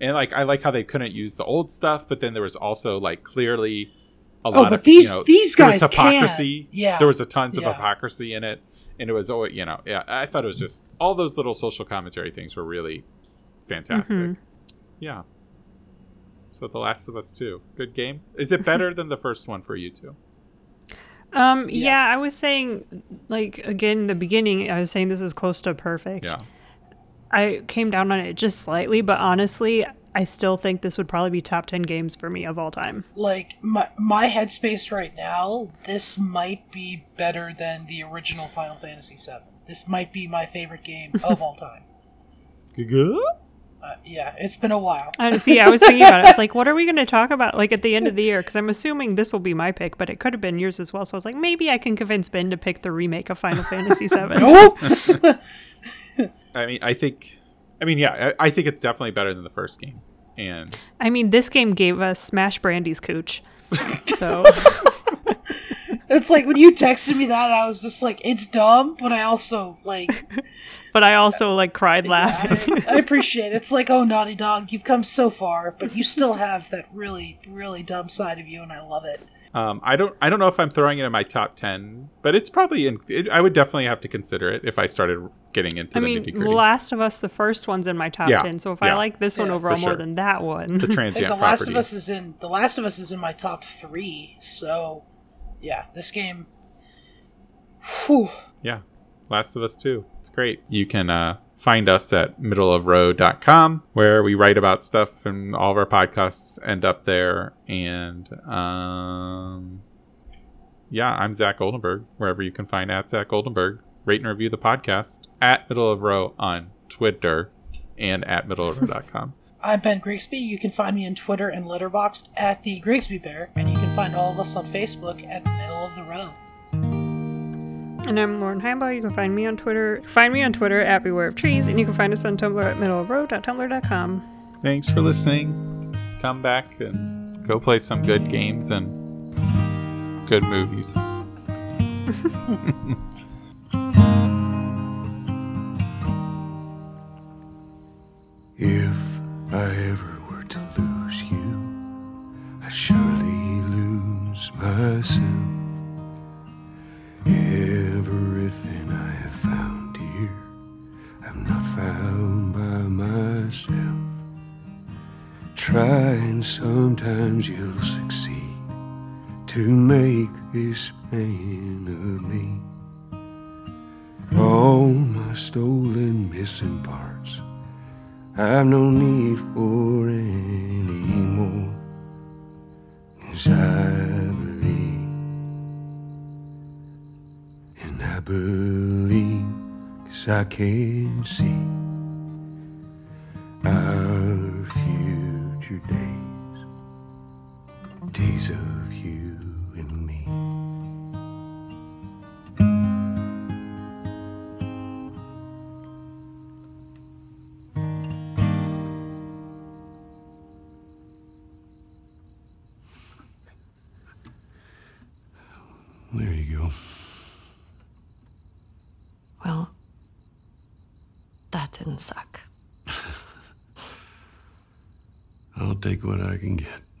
And like I like how they couldn't use the old stuff, but then there was also like clearly a oh, lot Oh, but of these- you know, these guys can. hypocrisy. Yeah. There was a tons of hypocrisy in it. And it was always you know, yeah, I thought it was just all those little social commentary things were really fantastic. Mhm. Yeah. So The Last of Us 2. Good game. Is it better than the first one for you two? Um, Yeah. yeah. I was saying, like, again, in the beginning, I was saying this is close to perfect. Yeah. I came down on it just slightly, but honestly, I still think this would probably be top 10 games for me of all time. like my my headspace right now, this might be better than the original Final Fantasy VII. This might be my favorite game of all time. Good. Uh, yeah, it's been a while. I see. I was thinking about it. I was like, what are we going to talk about like at the end of the year? Because I'm assuming this will be my pick, but it could have been yours as well. So I was like, maybe I can convince Ben to pick the remake of Final Fantasy VII. Nope. I mean, I think I mean, yeah, I, I think it's definitely better than the first game. And I mean, this game gave us Smash Brandy's cooch. So It's like when you texted me that, I was just like, it's dumb, but I also like, but I also like cried laughing. I, I appreciate it. It's like, oh, Naughty Dog, you've come so far, but you still have that really, really dumb side of you, and I love it. Um, I don't. I don't know if I'm throwing it in my top ten, but it's probably in. It, I would definitely have to consider it if I started getting into I the mean, nitty. Last of Us, the first one's in my top Yeah, 10. So if yeah. I like this one overall for more than that one, the I think transient The Last property. of Us is in The Last of Us is in my top three. So, yeah, this game. Whew. Yeah, Last of Us Two. It's great. You can uh, find us at middleofrow.com where we write about stuff, and all of our podcasts end up there. And um, yeah, I'm Zach Goldenberg. Wherever you can find at Zach Goldenberg, rate and review the podcast at Middle of Row on Twitter and at middleofrow.com. I'm Ben Grigsby. You can find me on Twitter and Letterboxd at the Grigsby Bear, and you can find all of us on Facebook at Middle of the Row. And I'm Lauren Heimbaugh. You can find me on Twitter. Find me on Twitter at Beware of Trees, and you can find us on Tumblr at middleofroad.tumblr.com. Thanks for listening. Come back and go play some good games and good movies. If I ever were to lose you, I'd surely lose myself. Try and sometimes you'll succeed to make this man of me. All my stolen missing parts. I've no need for any more. I believe, and I believe, cause I can see our future days, days. Of take what I can get.